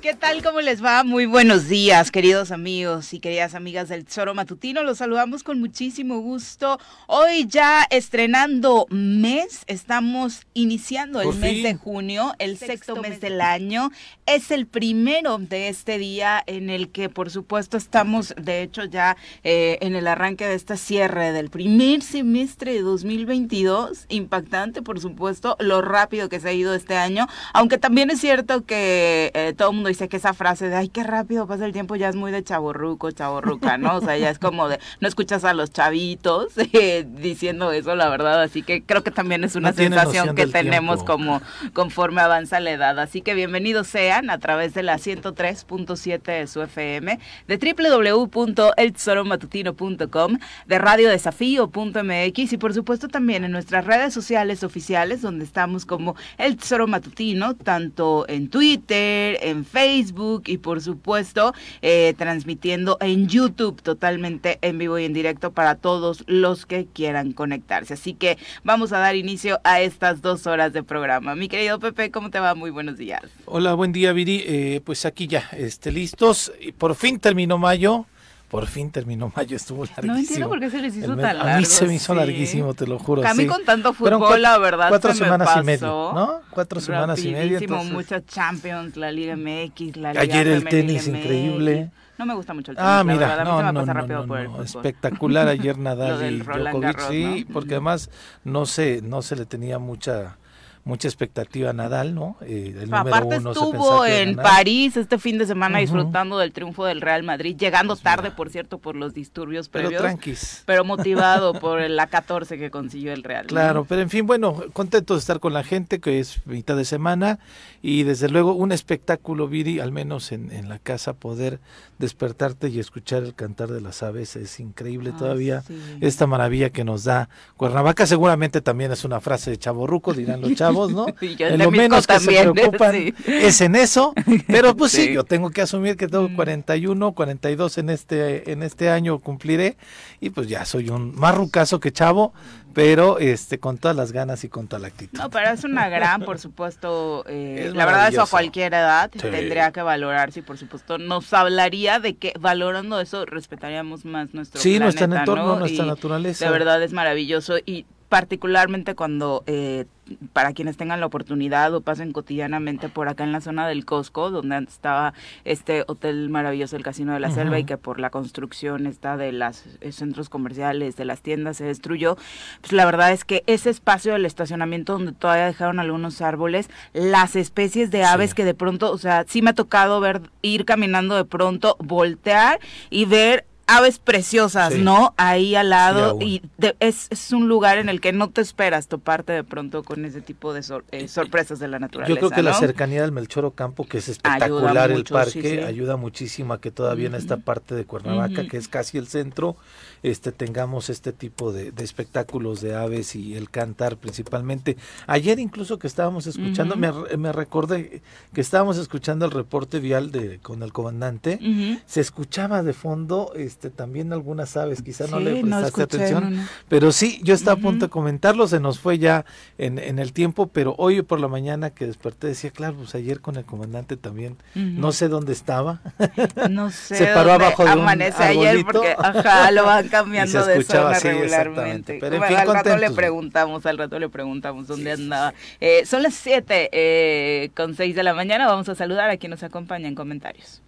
¿Qué tal? ¿Cómo les va? Muy buenos días, queridos amigos y queridas amigas del Tesoro Matutino. Los saludamos con muchísimo gusto. Hoy ya estrenando mes, estamos iniciando el mes de junio, el sexto, mes del año. Es el primero de este día en el que, por supuesto, estamos, de hecho, ya eh, en el arranque de esta cierre del primer semestre de 2022. Impactante, por supuesto, lo rápido que se ha ido este año, aunque también es cierto que eh, todo el mundo dice que esa frase de, ay, qué rápido pasa el tiempo, ya es muy de chaborruco, chaborruca, ¿no? O sea, ya es como de, no escuchas a los chavitos eh, diciendo eso, la verdad, así que creo que también es una sensación que tenemos como conforme avanza la edad. Así que bienvenidos sean a través de la 103.7 de su FM, de www.eltesoromatutino.com, de radiodesafío.mx y por supuesto también en nuestras redes sociales oficiales, donde estamos como El Tesoro Matutino, tanto en Twitter, en Facebook, Facebook y por supuesto eh, transmitiendo en YouTube totalmente en vivo y en directo para todos los que quieran conectarse. Así que vamos a dar inicio a estas dos horas de programa. Mi querido Pepe, ¿cómo te va? Muy buenos días. Hola, buen día Viri. Eh, pues aquí ya, este, listos. Por fin terminó mayo. Por fin terminó mayo, estuvo larguísimo. No entiendo por qué se les hizo tan largo. A mí se me hizo larguísimo, te lo juro. A mí con tanto fútbol, la verdad, cuatro se semanas me pasó y medio, ¿no? Cuatro semanas y medio. Entonces... muchas Champions, la Liga MX, la Liga Ayer el tenis, MX. increíble. No me gusta mucho el tenis. Ah, mira, la verdad, no, a mí se me no, pasa no, rápido no, por el no, fútbol. espectacular ayer Nadal y Djokovic, Garros, sí, porque además no se, no se le tenía mucha mucha expectativa Nadal, ¿no? Eh, el Aparte uno estuvo en. París este fin de semana disfrutando del triunfo del Real Madrid, llegando tarde, por cierto, por los disturbios pero previos, tranquis. pero motivado por la 14 que consiguió el Real. ¿no? Claro, pero en fin, bueno, contento de estar con la gente, que es mitad de semana, y desde luego un espectáculo, Viri, al menos en, en la casa, poder despertarte y escuchar el cantar de las aves, es increíble todavía. sí. Esta maravilla que nos da Cuernavaca seguramente también es una frase de chaborruco, dirán los chavos, ¿no? En lo menos que también, se preocupan sí. es en eso, pero pues sí. Sí. yo tengo que asumir que tengo Mm. 41, 42 en este en este año cumpliré y pues ya soy un más rucazo que chavo, pero este con todas las ganas y con toda la actitud. No, pero es una gran, por supuesto, eh, la verdad eso a cualquier edad Sí. tendría que valorarse y por supuesto nos hablaría de que valorando eso respetaríamos más nuestro sí, nuestro entorno, ¿no? nuestra Y naturaleza. De verdad es maravilloso y particularmente cuando eh, para quienes tengan la oportunidad o pasen cotidianamente por acá en la zona del Costco, donde antes estaba este hotel maravilloso, el Casino de la Selva, y que por la construcción está de los centros comerciales, de las tiendas, se destruyó. Pues la verdad es que ese espacio del estacionamiento donde todavía dejaron algunos árboles, las especies de aves Sí. que de pronto, o sea, sí me ha tocado ver, ir caminando de pronto, voltear y ver aves preciosas, Sí. ¿no? Ahí al lado y de- es, es un lugar en el que no te esperas toparte de pronto con ese tipo de sor- eh, sorpresas de la naturaleza. Yo creo que la cercanía del Melchor Ocampo, que es espectacular el parque, sí, ayuda muchísimo a que todavía en esta parte de Cuernavaca, que es casi el centro, este tengamos este tipo de, de espectáculos de aves y el cantar principalmente. Ayer incluso que estábamos escuchando, Ujú. me, re- me recordé que estábamos escuchando el reporte vial de con el comandante, se escuchaba de fondo este también algunas aves, quizá no le no prestaste escuché, atención, no, no. pero sí, yo estaba a punto de comentarlo, se nos fue ya en, en el tiempo, pero hoy por la mañana que desperté decía, claro, pues ayer con el comandante también, no sé dónde estaba, No sé. Se paró abajo de un amanece ayer porque, ajá, lo van cambiando de zona regularmente. Pero, en Bueno, fin, al rato le preguntamos, al rato le preguntamos dónde andaba. Eh, son las 7 eh, con 6 de la mañana. Vamos a saludar a quien nos acompaña en comentarios.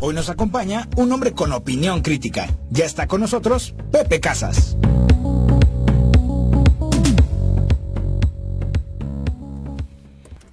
Hoy nos acompaña un hombre con opinión crítica. Ya está con nosotros Pepe Casas.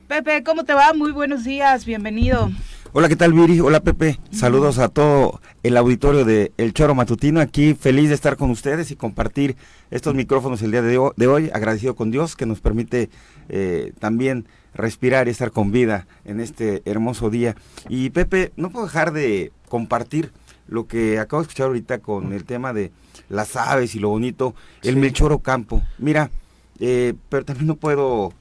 Pepe, ¿cómo te va? Muy buenos días, bienvenido. Hola, ¿qué tal Viri? Hola Pepe. Saludos a todo el auditorio de El Choro Matutino. Aquí feliz de estar con ustedes y compartir estos micrófonos el día de ho- de hoy. Agradecido con Dios que nos permite eh, también respirar y estar con vida en este hermoso día. Y Pepe, no puedo dejar de compartir lo que acabo de escuchar ahorita con el tema de las aves y lo bonito, el Sí. Melchor Ocampo. Mira, eh, pero también no puedo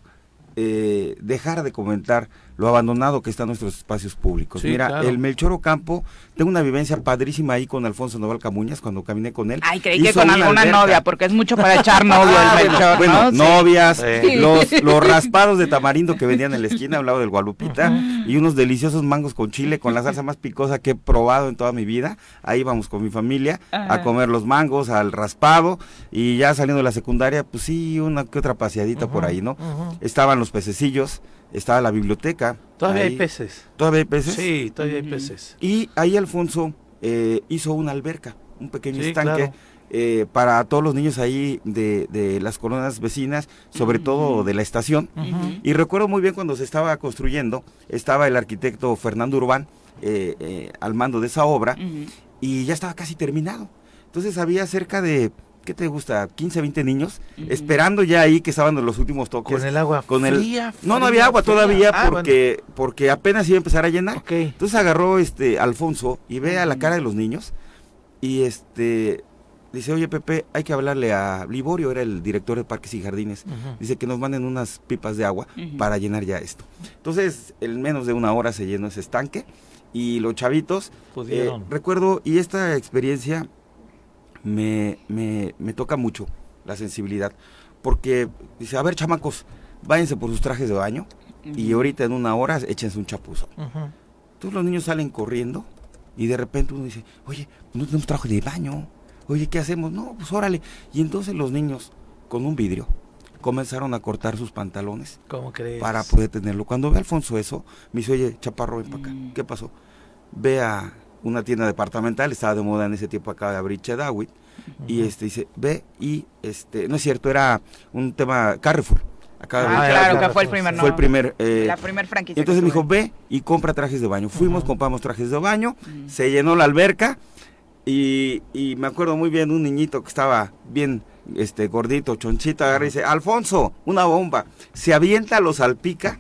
eh, dejar de comentar lo abandonado que están nuestros espacios públicos. Sí, Mira, claro. el Melchor Ocampo, tengo una vivencia padrísima ahí con Alfonso Noval Camuñas cuando caminé con él. Ay, creí que con una alguna alberca. novia, porque es mucho para echar novio Ah, el Melchor, bueno, novias, Sí. los, los raspados de tamarindo que vendían en la esquina, hablaba del Guadalupita, y unos deliciosos mangos con chile, con la salsa más picosa que he probado en toda mi vida. Ahí vamos con mi familia Ajá. a comer los mangos, al raspado, y ya saliendo de la secundaria, pues sí, una que otra paseadita por ahí, ¿no? Estaban los pececillos, estaba la biblioteca. Todavía ahí- hay peces. Todavía hay peces. Sí, todavía hay peces. Y ahí Alfonso eh, hizo una alberca, un pequeño Sí, estanque claro. eh, para todos los niños ahí de, de las colonias vecinas, sobre todo de la estación. Y recuerdo muy bien cuando se estaba construyendo, estaba el arquitecto Fernando Urbán eh, eh, al mando de esa obra y ya estaba casi terminado. Entonces había cerca de, ¿qué te gusta? 15, 20 niños esperando ya ahí que estaban en los últimos toques. Con el agua Con el- fría, No, no había agua fría. todavía Ah, porque, porque apenas iba a empezar a llenar. bueno. Ok. Entonces agarró este Alfonso y ve a la cara de los niños y este dice, oye Pepe, hay que hablarle a Liborio, era el director de Parques y Jardines. Dice que nos manden unas pipas de agua para llenar ya esto. Entonces, en menos de una hora se llenó ese estanque y los chavitos, Pudieron. eh, recuerdo, y esta experiencia me, me, me toca mucho la sensibilidad, porque dice, a ver chamacos, váyanse por sus trajes de baño y ahorita en una hora échense un chapuzo. Ujú. Entonces los niños salen corriendo y de repente uno dice, oye, no tenemos traje de baño. Oye, ¿qué hacemos? No, pues órale. Y entonces los niños, con un vidrio, comenzaron a cortar sus pantalones ¿Cómo crees? para poder tenerlo. Cuando ve a Alfonso eso, me dice, oye, chaparro, ven para acá. Mm. ¿Qué pasó? Ve a una tienda departamental, estaba de moda en ese tiempo acá de abrir Chedawi, y Ujú. este dice, ve y, este, no es cierto, era un tema Carrefour. De Ah, abrir claro, que fue el primer Fue el no, primer... eh, La primer franquicia. y entonces me dijo, ve y compra trajes de baño. Fuimos, compramos trajes de baño, se llenó la alberca y, y me acuerdo muy bien un niñito que estaba bien este gordito, chonchito, agarra y dice, Alfonso, una bomba. Se avienta, lo salpica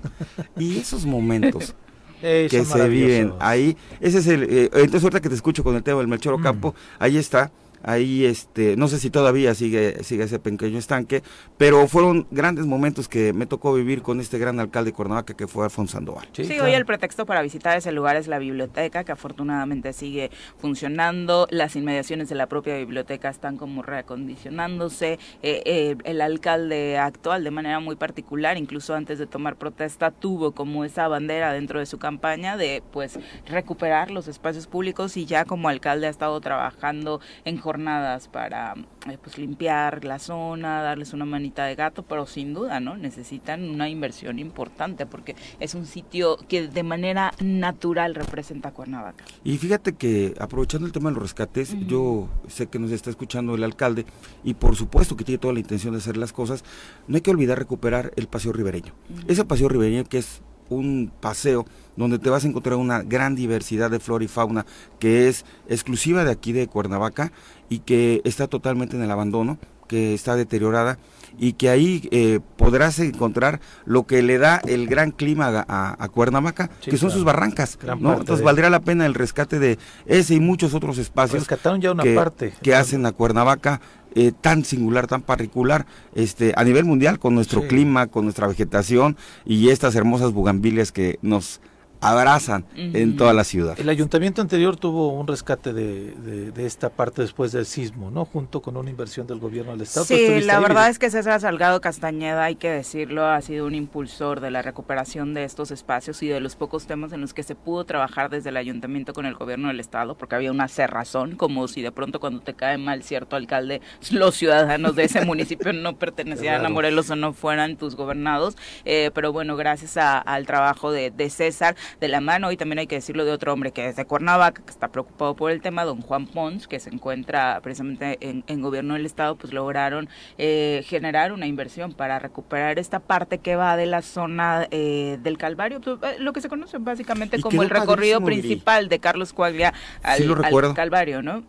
y esos momentos Que se viven ahí, ese es el, eh, entonces ahorita que te escucho con el tema del Melchor Mm. Ocampo, ahí está, ahí este, no sé si todavía sigue, sigue ese pequeño estanque, pero fueron grandes momentos que me tocó vivir con este gran alcalde de Cuernavaca que fue Alfonso Sandoval. Sí, claro. hoy el pretexto para visitar ese lugar es la biblioteca, que afortunadamente sigue funcionando. Las inmediaciones de la propia biblioteca están como reacondicionándose. Eh, eh, el alcalde actual, de manera muy particular, incluso antes de tomar protesta, tuvo como esa bandera dentro de su campaña de pues recuperar los espacios públicos y ya como alcalde ha estado trabajando en jornadas para eh, pues limpiar la zona, darles una manita de gato, pero sin duda, ¿no? Necesitan una inversión importante porque es un sitio que de manera natural representa Cuernavaca. Y fíjate que aprovechando el tema de los rescates, yo sé que nos está escuchando el alcalde y por supuesto que tiene toda la intención de hacer las cosas, no hay que olvidar recuperar el paseo ribereño. Ese paseo ribereño que es un paseo donde te vas a encontrar una gran diversidad de flora y fauna que es exclusiva de aquí de Cuernavaca y que está totalmente en el abandono, que está deteriorada y que ahí eh, podrás encontrar lo que le da el gran clima a, a- Cuernavaca, Sí, que son claro. sus barrancas. Gran ¿no? parte Entonces valdría la pena el rescate de ese y muchos otros espacios Rescataron ya una que, parte. que hacen a Cuernavaca eh, tan singular, tan particular, este, a nivel mundial, con nuestro Sí. clima, con nuestra vegetación y estas hermosas bugambilias que nos abrazan en toda la ciudad. El ayuntamiento anterior tuvo un rescate de, de- de esta parte después del sismo, ¿no? Junto con una inversión del gobierno del Estado. Sí, la ahí, verdad es que César Salgado Castañeda, hay que decirlo, ha sido un impulsor de la recuperación de estos espacios y de los pocos temas en los que se pudo trabajar desde el ayuntamiento con el gobierno del estado, porque había una cerrazón, como si de pronto cuando te cae mal cierto alcalde, los ciudadanos de ese municipio no pertenecieran a. Morelos o no fueran tus gobernados. Eh, pero bueno, gracias a- al trabajo de, de César de la mano y también hay que decirlo de otro hombre que es de Cuernavaca, que está preocupado por el tema, don Juan Pons, que se encuentra precisamente en, en gobierno del estado, pues lograron eh, generar una inversión para recuperar esta parte que va de la zona eh, del Calvario, pues, eh, lo que se conoce básicamente como el recorrido principal de Carlos Coaglia al, Sí. Calvario, ¿no?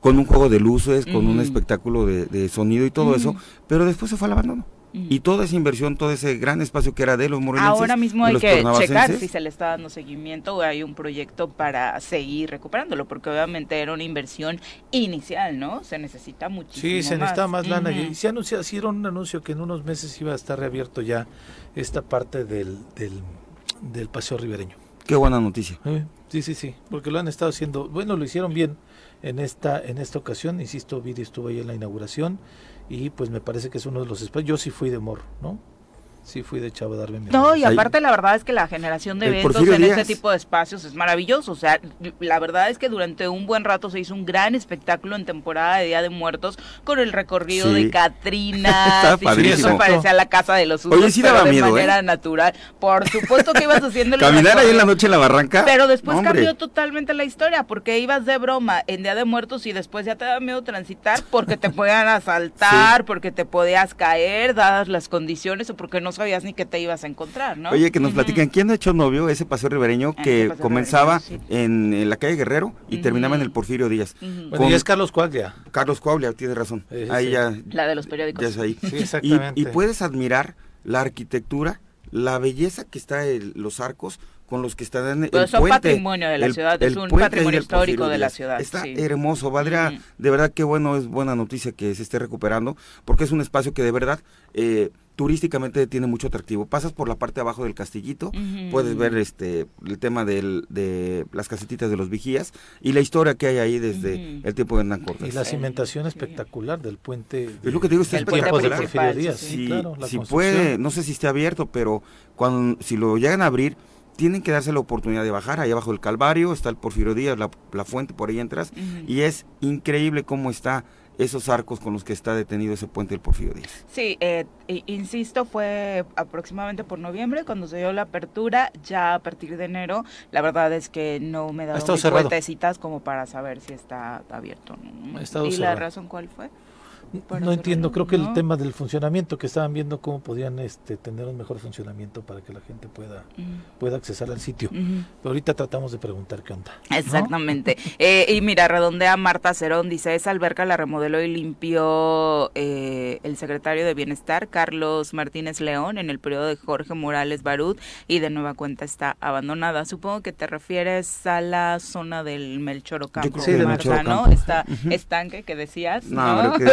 Con un juego de luces, con un espectáculo de, de sonido y todo eso, pero después se fue al abandono. Y toda esa inversión, todo ese gran espacio que era de los morelenses, Ahora mismo hay que checar si se le está dando seguimiento o hay un proyecto para seguir recuperándolo, porque obviamente era una inversión inicial, ¿no? Se necesita muchísimo Sí, se necesita más lana. Y se anuncia, hicieron un anuncio que en unos meses iba a estar reabierto ya esta parte del, del, del paseo ribereño. Qué buena noticia. Sí, sí, sí, porque lo han estado haciendo, bueno, lo hicieron bien en esta en esta ocasión, insisto, Viri estuvo ahí en la inauguración y pues me parece que es uno de los espacios, yo sí fui de morro, ¿no? Sí fui de chavo a darme mi No, y aparte la verdad es que la generación de eventos en este tipo de espacios es maravilloso. O sea, la verdad es que durante un buen rato se hizo un gran espectáculo en temporada de Día de Muertos con el recorrido de Catrina. sí, eso parecía la casa de los sustos, Oye, sí daba de miedo, manera natural. Por supuesto que ibas haciendo Caminar ahí en la noche en la barranca. Pero después cambió totalmente la historia porque ibas de broma en Día de Muertos y después ya te daba miedo transitar porque te podían asaltar, porque te podías caer dadas las condiciones o porque no sabías ni que te ibas a encontrar, ¿no? Oye, que nos platican, ¿quién ha hecho novio ese paseo ribereño que comenzaba en, la calle Guerrero y terminaba en el Porfirio Díaz? Bueno, y es Carlos Cuaglia. Carlos Cuaglia, tiene razón. ahí ya. La de los periódicos. ahí. Sí, exactamente. Y, puedes admirar la arquitectura, la belleza que está en los arcos con los que están en el pues son patrimonio de la ciudad, es un patrimonio histórico de la ciudad. Está hermoso, Valdría, de verdad que bueno, es buena noticia que se esté recuperando, porque es un espacio que de verdad eh, turísticamente tiene mucho atractivo. Pasas por la parte de abajo del castillito, puedes ver este el tema del, de las casetitas de los vigías y la historia que hay ahí desde el tiempo de Hernán Cortés. Y la cimentación espectacular del puente. es lo que te digo, el puente de Díaz. Si, si puede, no sé si esté abierto, pero cuando si lo llegan a abrir, tienen que darse la oportunidad de bajar. Ahí abajo del Calvario está el Porfirio Díaz, la, fuente, por ahí entras. Y es increíble cómo está esos arcos con los que está detenido ese puente del Porfirio Díaz. Sí, eh, insisto, fue aproximadamente por noviembre cuando se dio la apertura. Ya a partir de enero, la verdad es que no me da vueltecitas como para saber si está abierto. ¿Y la razón cuál fue? No entiendo, creo que el tema del funcionamiento, que estaban viendo cómo podían este, tener un mejor funcionamiento para que la gente pueda, pueda accesar al sitio. Pero ahorita tratamos de preguntar qué onda. Exactamente. Eh, y mira, redondea Marta Cerón, dice, esa alberca la remodeló y limpió eh, el secretario de Bienestar, Carlos Martínez León, en el periodo de Jorge Morales Barut, y de nueva cuenta está abandonada. Supongo que te refieres a la zona del Melchorocampo, sí, Marta, ¿no? Está estanque que decías, ¿no? que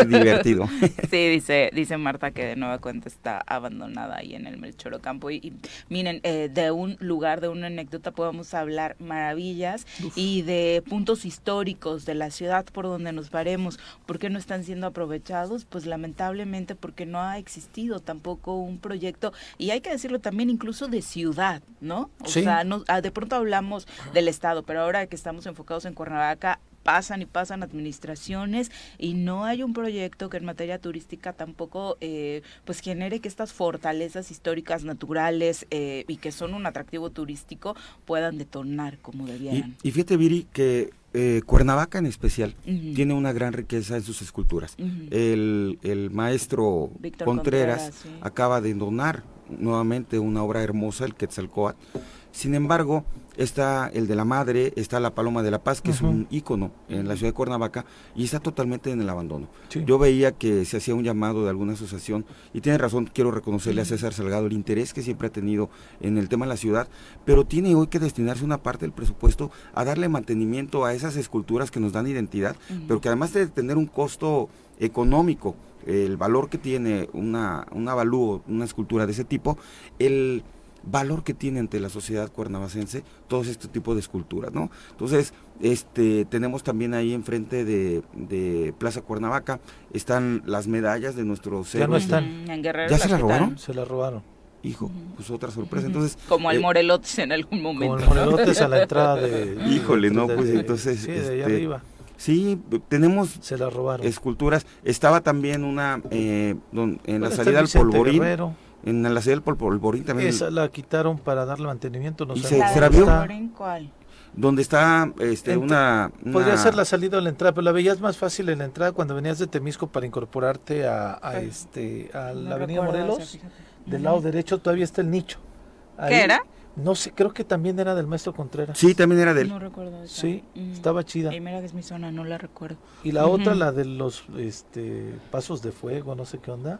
sí, dice, dice Marta que de nueva cuenta está abandonada ahí en el Melchorocampo. Y, y miren, eh, de un lugar, de una anécdota podemos hablar maravillas y de puntos históricos de la ciudad por donde nos paremos. ¿Por qué no están siendo aprovechados? Pues lamentablemente porque no ha existido tampoco un proyecto, y hay que decirlo también incluso de ciudad, ¿no? O sea, no, ah, de pronto hablamos del Estado, pero ahora que estamos enfocados en Cuernavaca, pasan y pasan administraciones y no hay un proyecto que en materia turística tampoco eh, pues genere que estas fortalezas históricas naturales eh, y que son un atractivo turístico puedan detonar como debieran. Y, fíjate Viri que eh, Cuernavaca en especial tiene una gran riqueza en sus esculturas. el, el, maestro Contreras, acaba de donar nuevamente una obra hermosa, el Quetzalcoatl. Sin embargo, está el de la madre, está la Paloma de la Paz, que es un ícono en la ciudad de Cuernavaca, y está totalmente en el abandono. Yo veía que se hacía un llamado de alguna asociación, y tiene razón, quiero reconocerle a César Salgado el interés que siempre ha tenido en el tema de la ciudad, pero tiene hoy que destinarse una parte del presupuesto a darle mantenimiento a esas esculturas que nos dan identidad, pero que además de tener un costo económico, el valor que tiene una, un avalúo, una escultura de ese tipo, el valor que tiene ante la sociedad cuernavacense todos este tipo de esculturas, ¿no? Entonces, este, tenemos también ahí enfrente de, de Plaza Cuernavaca, están las medallas de nuestros Ya no están. ¿Ya se las robaron? Se las robaron. Hijo, pues otra sorpresa. Entonces, como el eh, Morelotes en algún momento. Como el Morelotes a la entrada de. Híjole, no, pues entonces. Sí, de este, arriba. Sí, tenemos se la robaron. esculturas. Estaba también una eh, en la salida al Polvorín en la ciudad del Polvorín también. Esa la quitaron para darle mantenimiento. No ¿Y se, la vio? ¿Cuál? Donde está este, una, Podría ser la salida o la entrada, pero la veías más fácil en la entrada cuando venías de Temisco para incorporarte a, este a la Avenida Morelos. del lado derecho todavía está el nicho. ¿Qué era? No sé, creo que también era del maestro Contreras. Sí, también era de él. No recuerdo Sí, estaba chida. Y mira que es mi zona, no la recuerdo. Y la otra, la de los este, pasos de fuego, no sé qué onda.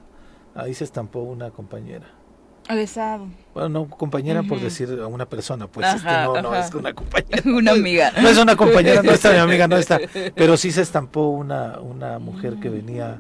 Ahí se estampó una compañera. Besado. Bueno, no compañera por decir a una persona, pues no, no es una compañera. una amiga. No es una compañera, no está mi amiga, no está. Pero sí se estampó una, una mujer que venía,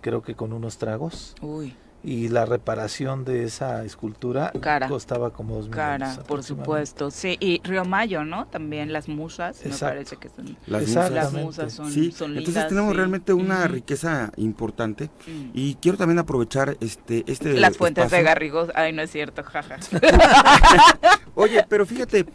creo que con unos tragos. Uy. Y la reparación de esa escultura Cara. costaba como dos millones. Cara, por supuesto. Sí, y Río Mayo, ¿no? También las musas, me Exacto. parece que son... Las Exacto. Las musas son, Sí, son entonces tenemos sí. realmente una riqueza importante Mm. y quiero también aprovechar este este Las fuentes de. Garrigos, ay, no es cierto, jaja. Oye, pero fíjate,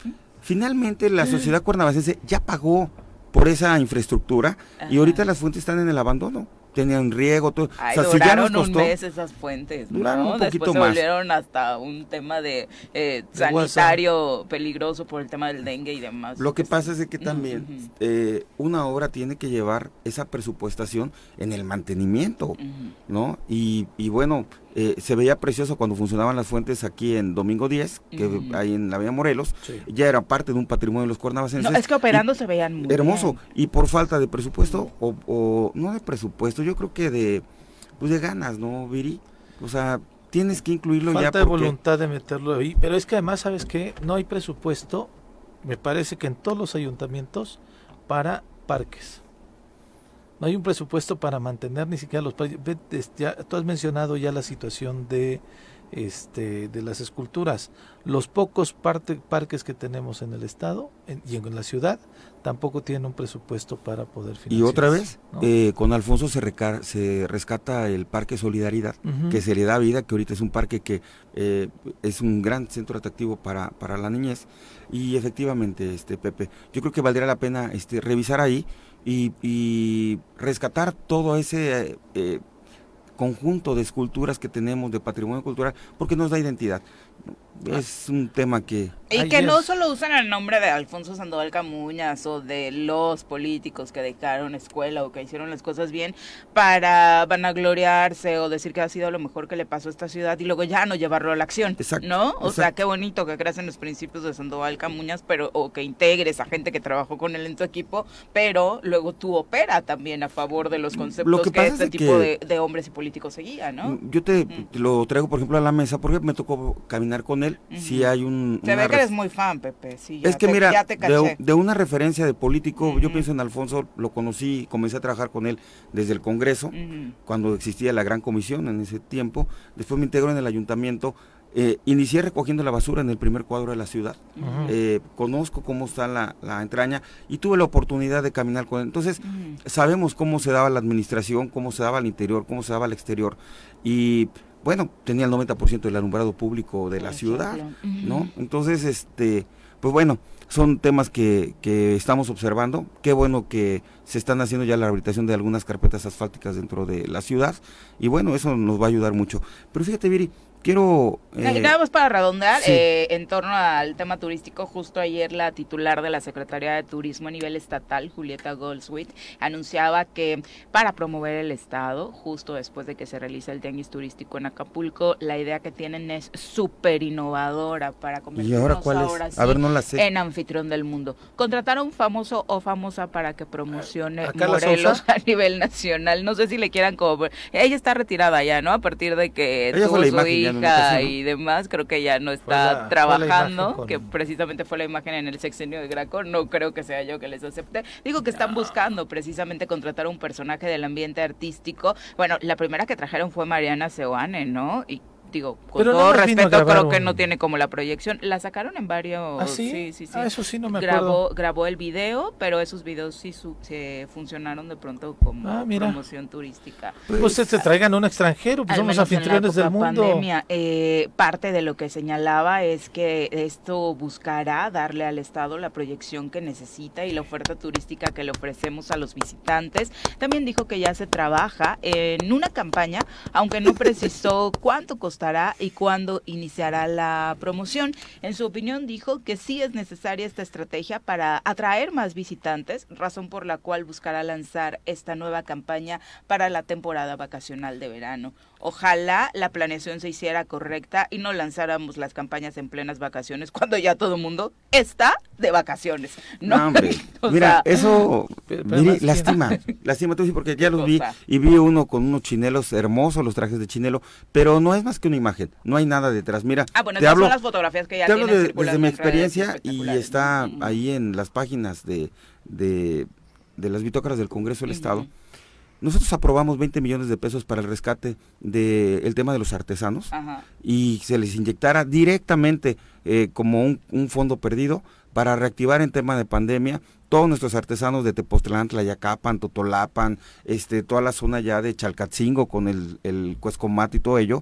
finalmente la sociedad cuernavacense ya pagó por esa infraestructura y ahorita las fuentes están en el abandono. Tenían riego, todo. Ay, o sea, si ya nos duraron costó, un mes esas fuentes, ¿no? Duraron un poquito Después se más. volvieron hasta un tema de eh, sanitario peligroso por el tema del dengue y demás. Lo que pasa es que también eh, una obra tiene que llevar esa presupuestación en el mantenimiento. ¿no? Y, y bueno, eh, se veía precioso cuando funcionaban las fuentes aquí en Domingo 10, que Ujú. hay en la Avenida Morelos, Sí. ya era parte de un patrimonio de los cuernavacenses. No, es que y- operando se veían muy hermoso bien. y por falta de presupuesto o, o no de presupuesto yo creo que de pues de ganas no Viri o sea tienes que incluirlo ya Falta de porque voluntad de meterlo ahí, pero es que además, ¿sabes qué? No hay presupuesto, me parece que en todos los ayuntamientos, para parques. No hay un presupuesto para mantener ni siquiera los ya- tú has mencionado ya la situación de este de las esculturas. Los pocos parte- parques que tenemos en el estado en- y en la ciudad tampoco tienen un presupuesto para poder y otra vez eh, con Alfonso se, reca- se rescata el Parque Solidaridad que se le da vida que ahorita es un parque que eh, es un gran centro atractivo para, para la niñez. Y efectivamente este Pepe yo creo que valdría la pena este revisar ahí y, rescatar todo ese eh, eh, conjunto de esculturas que tenemos de patrimonio cultural porque nos da identidad es un tema que Y Ay, que no solo usan el nombre de Alfonso Sandoval Camuñas o de los políticos que dejaron escuela o que hicieron las cosas bien para vanagloriarse o decir que ha sido lo mejor que le pasó a esta ciudad y luego ya no llevarlo a la acción, Exacto, ¿no? O sea, exacto. qué bonito que creas en los principios de Sandoval Camuñas, pero o que integres a gente que trabajó con él en tu equipo, pero luego tú opera también a favor de los conceptos que que, es este tipo que- de, de hombres y políticos seguían, ¿no? yo te, te lo traigo por ejemplo a la mesa porque me tocó caminar con él si Ujú. hay un Se una ve que eres muy fan, Pepe. Sí, ya es que te- mira, ya te de, caché. de una referencia de político, yo pienso en Alfonso, lo conocí, comencé a trabajar con él desde el Congreso, cuando existía la Gran Comisión en ese tiempo, después me integro en el ayuntamiento, eh, inicié recogiendo la basura en el primer cuadro de la ciudad, eh, conozco cómo está la, la entraña y tuve la oportunidad de caminar con él. Entonces, sabemos cómo se daba la administración, cómo se daba al interior, cómo se daba al exterior y bueno, tenía el 90% del alumbrado público de la ciudad. ¿no? Entonces, este, pues bueno, son temas que, que estamos observando. Qué bueno que se están haciendo ya la rehabilitación de algunas carpetas asfálticas dentro de la ciudad y bueno, eso nos va a ayudar mucho. Pero fíjate, Viri, quiero... eh, Nada más para redondear, sí. eh, en torno al tema turístico, justo ayer la titular de la Secretaría de Turismo a nivel estatal, Julieta Goldswit, anunciaba que para promover el Estado, justo después de que se realiza el tianguis turístico en Acapulco, la idea que tienen es súper innovadora para ¿Y convertirnos ahora cuál ahora es? sí A ver, no la sé. en anfitrión del mundo. Contratar a un famoso o famosa para que promocione ¿A Morelos a nivel nacional. No sé si le quieran como... Ella está retirada ya, ¿no? A partir de que Ella tuvo fue la su imagen y demás, creo que ya no está la- trabajando, con- que precisamente fue la imagen en el sexenio de Graco. No creo que sea yo que les acepte. Digo que están buscando precisamente contratar a un personaje del ambiente artístico. Bueno, la primera que trajeron fue Mariana Seoane, ¿no? Y digo, con Pero todo a respeto, creo que no tiene como la proyección. La sacaron en varios... ¿Ah, sí? sí, sí. sí. Ah, eso sí no me grabó, acuerdo. grabó el video, pero esos videos sí su- se funcionaron de pronto como Ah, promoción turística. Pues se te traigan un extranjero, pues la anfitriones del mundo. Pandemia, eh, parte de lo que señalaba es que esto buscará darle al Estado la proyección que necesita y la oferta turística que le ofrecemos a los visitantes. También dijo que ya se trabaja en una campaña, aunque no precisó cuánto y cuándo iniciará la promoción. En su opinión dijo que sí es necesaria esta estrategia para atraer más visitantes, razón por la cual buscará lanzar esta nueva campaña para la temporada vacacional de verano. Ojalá la planeación se hiciera correcta y no lanzáramos las campañas en plenas vacaciones cuando ya todo el mundo está de vacaciones. No, No, hombre. O Mira, sea, eso Pero- pero Viri, además tiene- lastima, lastima, te voy a decir, porque ya los vi y vi uno con unos chinelos hermosos, los trajes de chinelo, pero no es más que una imagen, no hay nada detrás. Mira, Ah, bueno, te esas hablo, son las fotografías que ya te hablo tienen de- desde mi experiencia y está ahí en las páginas de, de, de las bitócaras del Congreso del Estado. Nosotros aprobamos 20 millones de pesos para el rescate del tema de los artesanos y se les inyectara directamente eh, como un, un, fondo perdido para reactivar en tema de pandemia todos nuestros artesanos de Tepoztlán, Tlayacapan, Totolapan, este, toda la zona ya de Chalcatzingo con el, el Cuescomat y todo ello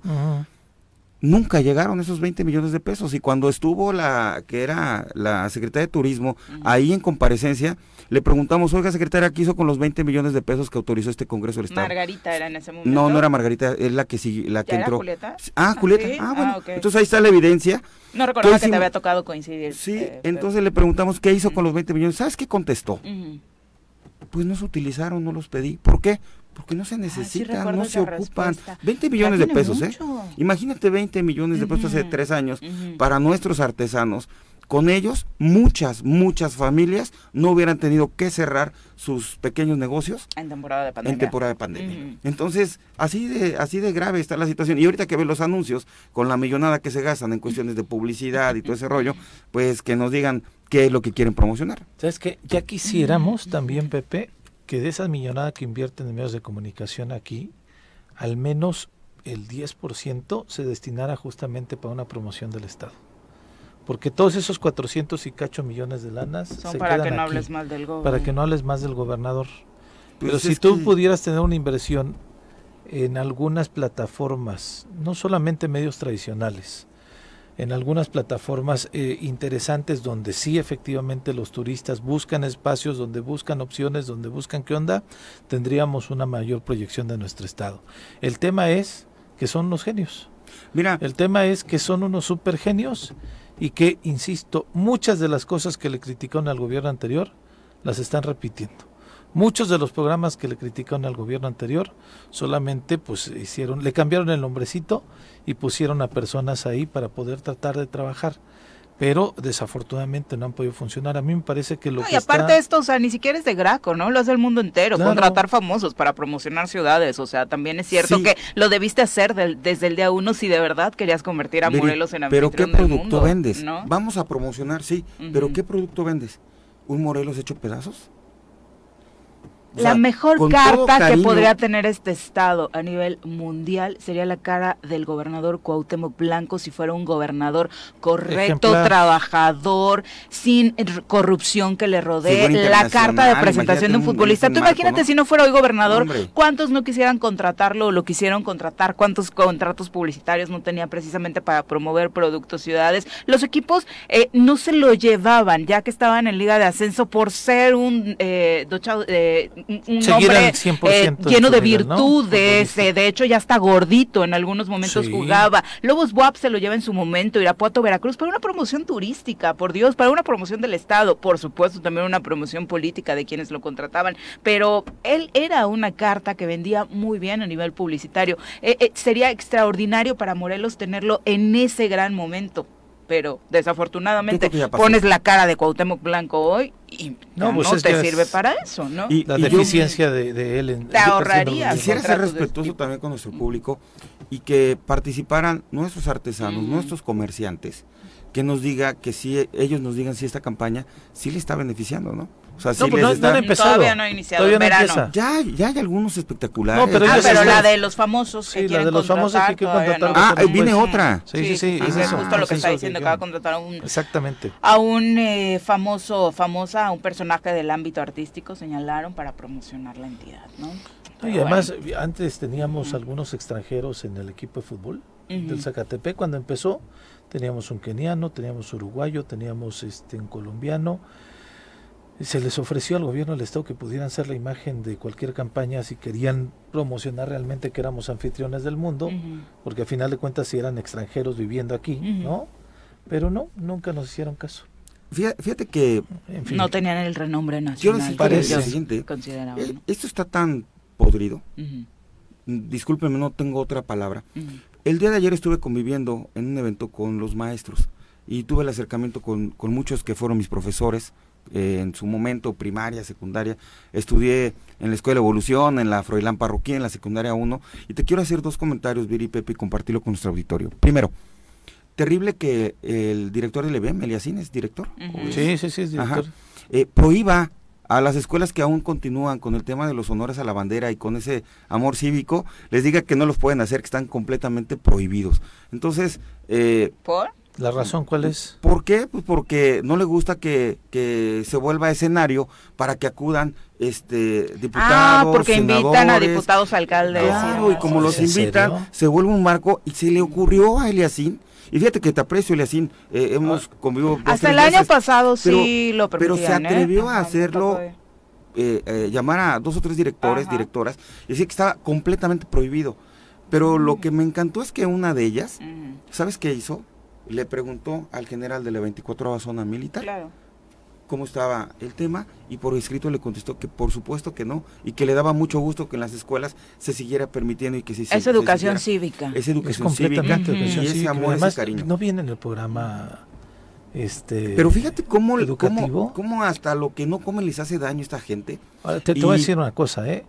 nunca llegaron esos 20 millones de pesos. Y cuando estuvo la, que era la secretaria de Turismo, ahí en comparecencia, le preguntamos, oiga, secretaria, ¿qué hizo con los 20 millones de pesos que autorizó este Congreso del Estado? Margarita era en ese momento. No, no era Margarita, es la que sí, la que entró. Julieta? Ah, Julieta. Ah, ah bueno. Entonces ahí está la evidencia. No recordaba que te había tocado coincidir. Sí, eh, entonces le preguntamos qué hizo con los 20 millones. ¿Sabes qué contestó? Pues no se utilizaron, no los pedí. ¿Por qué? Porque no se necesitan, no se ocupan. 20 millones de pesos, ¿eh? Imagínate 20 millones de pesos hace tres años para nuestros artesanos. Con ellos, muchas, muchas familias no hubieran tenido que cerrar sus pequeños negocios en temporada de pandemia. En temporada de pandemia. Entonces, así de, así de grave está la situación. Y ahorita que ven los anuncios, con la millonada que se gastan en cuestiones de publicidad y todo ese rollo, pues que nos digan qué es lo que quieren promocionar. ¿Sabes qué? Ya quisiéramos también, Pepe, que de esa millonada que invierten en medios de comunicación aquí, al menos el 10% se destinara justamente para una promoción del Estado. Porque todos esos 400 y cacho millones de lanas son para que no hables mal del gobernador. Para que no hables más del gobernador. Pues Pero si tú pudieras tener una inversión en algunas plataformas, no solamente medios tradicionales, en algunas plataformas eh, interesantes donde sí efectivamente los turistas buscan espacios, donde buscan opciones, donde buscan qué onda, tendríamos una mayor proyección de nuestro estado. El tema es que son unos genios. Mira, el tema es que son unos super genios y que, insisto, muchas de las cosas que le criticaron al gobierno anterior las están repitiendo. Muchos de los programas que le criticaron al gobierno anterior solamente pues hicieron, le cambiaron el nombrecito y pusieron a personas ahí para poder tratar de trabajar pero desafortunadamente no han podido funcionar. A mí me parece que lo no, y aparte esto, o sea, ni siquiera es de Graco, ¿no? Lo hace el mundo entero, contratar famosos para promocionar ciudades, o sea, también es cierto que lo debiste hacer desde el día uno si de verdad querías convertir a Morelos en Pero ¿qué producto vendes? Vamos a promocionar, sí, pero ¿qué producto vendes? ¿Un Morelos hecho pedazos? La mejor carta que podría tener este estado a nivel mundial sería la cara del gobernador Cuauhtémoc Blanco si fuera un gobernador correcto, trabajador, sin corrupción que le rodee, la carta de presentación de un futbolista. Tú imagínate si no fuera hoy gobernador, cuántos no quisieran contratarlo o lo quisieron contratar, cuántos contratos publicitarios no tenía precisamente para promover productos ciudades. Los equipos eh, no se lo llevaban ya que estaban en Liga de Ascenso por ser un eh, eh un hombre eh, lleno de virtudes, eh, de hecho ya está gordito, en algunos momentos jugaba. Lobos WAP se lo lleva en su momento, Irapuato, Veracruz, para una promoción turística, por Dios, para una promoción del Estado, por supuesto también una promoción política de quienes lo contrataban, pero él era una carta que vendía muy bien a nivel publicitario. Eh, sería extraordinario para Morelos tenerlo en ese gran momento pero desafortunadamente pones la cara de Cuauhtémoc Blanco hoy y no, pues te sirve para eso, ¿no? Y la deficiencia de, él en, te ahorraría. Quisiera ser respetuoso también con nuestro público y que participaran nuestros artesanos, nuestros comerciantes, que nos diga que si ellos nos digan si esta campaña sí le está beneficiando, ¿no? O sea, no, pues no, han empezado. Todavía no ha iniciado el verano. Ya, ya hay algunos espectaculares. pero, ah, pero la de los famosos sí, la de los famosos que quieren contratar. ah, viene otra. Sí, sí, sí. es, justo lo que está diciendo, que va a contratar a un... Exactamente. A un eh, famoso, famosa, a un personaje del ámbito artístico, señalaron, para promocionar la entidad, ¿no? y además, antes teníamos algunos extranjeros en el equipo de fútbol del Zacatepec. Cuando empezó, teníamos un keniano, teníamos uruguayo, teníamos este un colombiano se les ofreció al gobierno del Estado que pudieran ser la imagen de cualquier campaña si querían promocionar realmente que éramos anfitriones del mundo, porque al final de cuentas si eran extranjeros viviendo aquí, ¿no? Pero no, nunca nos hicieron caso. Fíjate, que... no tenían el renombre nacional. Yo les parece siguiente. Eh, esto está tan podrido. Discúlpeme, no tengo otra palabra. El día de ayer estuve conviviendo en un evento con los maestros y tuve el acercamiento con, con muchos que fueron mis profesores, eh, en su momento, primaria, secundaria. Estudié en la Escuela Evolución, en la Froilán Parroquia, en la secundaria 1. Y te quiero hacer dos comentarios, Viri y Pepe, y compartirlo con nuestro auditorio. Primero, terrible que el director del EBM, Eliasín, es director. Sí, sí, sí, es director. Eh, prohíba a las escuelas que aún continúan con el tema de los honores a la bandera y con ese amor cívico, les diga que no los pueden hacer, que están completamente prohibidos. Entonces, eh, ¿Por? ¿La razón cuál es? ¿por qué? Pues porque no le gusta que, que se vuelva escenario para que acudan este diputados, Ah, porque invitan a senadores. diputados, alcaldes. Claro, y como los ¿En invitan, serio? se vuelve un marco y se le ocurrió a Eliasín. Y fíjate que te aprecio, Eliasín. eh, hemos convivido. dos, Hasta el año veces, pasado sí lo pero se ¿eh? atrevió a hacerlo eh, eh, llamar a dos o tres directores, Ajá. directoras, y decir que estaba completamente prohibido. Pero Mm. lo que me encantó es que una de ellas, ¿sabes qué hizo? Le preguntó al general de la 24 zona militar Claro. cómo estaba el tema y por escrito le contestó que por supuesto que no y que le daba mucho gusto que en las escuelas se siguiera permitiendo y que se Es se- educación se siguiera- cívica. Es Es educación cívica y ese amor, Además, ese cariño. no viene en el programa este Pero fíjate cómo, educativo. cómo, cómo hasta lo que no comen les hace daño a esta gente. Ahora, te, te voy a decir una cosa, ¿eh?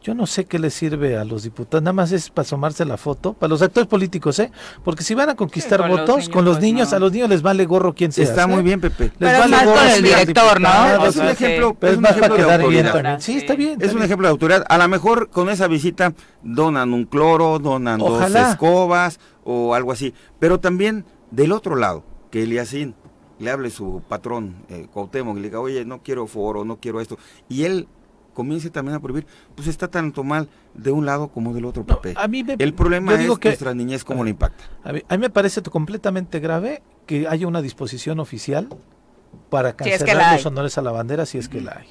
Yo no sé qué le sirve a los diputados, nada más es para asomarse la foto, para los actores políticos, ¿eh? Porque si van a conquistar con los votos, niños, con los pues, niños, no. a los niños les vale gorro quién sea. Está muy bien, Pepe. Les Pero vale más gorro con el director, ¿no? Es un ejemplo, sí. Pero es un más para ejemplo de quedar bien autoridad. también. Sí, está bien. Es un bien. ejemplo de autoridad. A lo mejor con esa visita donan un cloro, donan Ojalá. dos escobas o algo así. Pero también del otro lado, que Eliasín le hable su patrón, eh, Cuauhtémoc, y le diga, oye, no quiero foro, no quiero esto. Y él comience también a prohibir, pues está tanto mal de un lado como del otro, No, Pepe. a mí me- El problema yo es digo que- nuestra niñez, cómo le impacta. A mí, a mí me parece completamente grave que haya una disposición oficial para Si es que cancelar los honores a la bandera si es que la hay.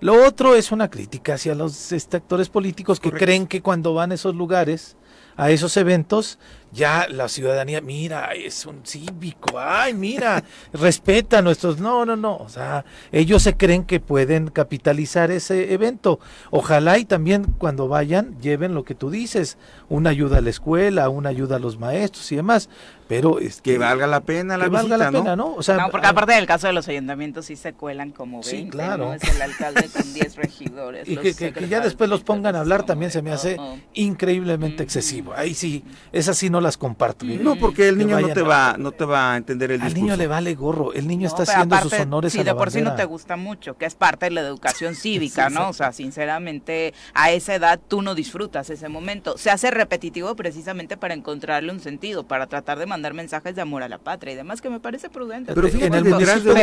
Lo otro es una crítica hacia los este, actores políticos que Correcto. creen que cuando van a esos lugares, a esos eventos, ya la ciudadanía, mira, es un cívico, ay, mira, respeta a nuestros... No, no, no, o sea, ellos se creen que pueden capitalizar ese evento. Ojalá y también cuando vayan lleven lo que tú dices, una ayuda a la escuela, una ayuda a los maestros y demás, pero es Que valga la pena la que visita, valga la ¿no? pena, ¿no? O sea, No, porque a- aparte del caso de los ayuntamientos sí se cuelan como 20, Sí, claro. ¿no? Es el alcalde con 10 regidores. y los que, que- que ya después los pongan a hablar también se me hace increíblemente excesivo. Ahí sí, esas sí no las comparto. No, porque el niño no te va, no te va a entender el Al discurso. niño le vale gorro, el niño No, está haciendo aparte, sus honores si a la de por sí no te gusta mucho, que es parte de la educación cívica, Sí, ¿no? O sea, sinceramente, a esa edad tú no disfrutas ese momento. Se hace repetitivo precisamente para encontrarle un sentido, para tratar de mandar mensajes de amor a la patria y demás, que me parece prudente. Pero fíjate, en el detrás de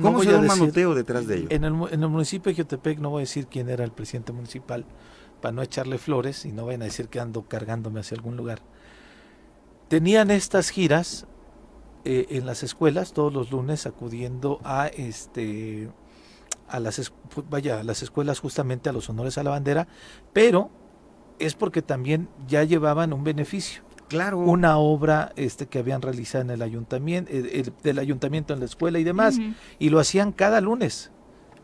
¿cómo se da un manoteo detrás de ello? En el, mu- en el municipio de Jutepec no voy a decir quién era el presidente municipal para no echarle flores y no vayan a decir que ando cargándome hacia algún lugar. Tenían estas giras eh, en las escuelas todos los lunes acudiendo a este a las vaya a las escuelas justamente a los honores a la bandera, pero es porque también ya llevaban un beneficio Claro. una obra este que habían realizado en el ayuntamiento del ayuntamiento en la escuela y demás y lo hacían cada lunes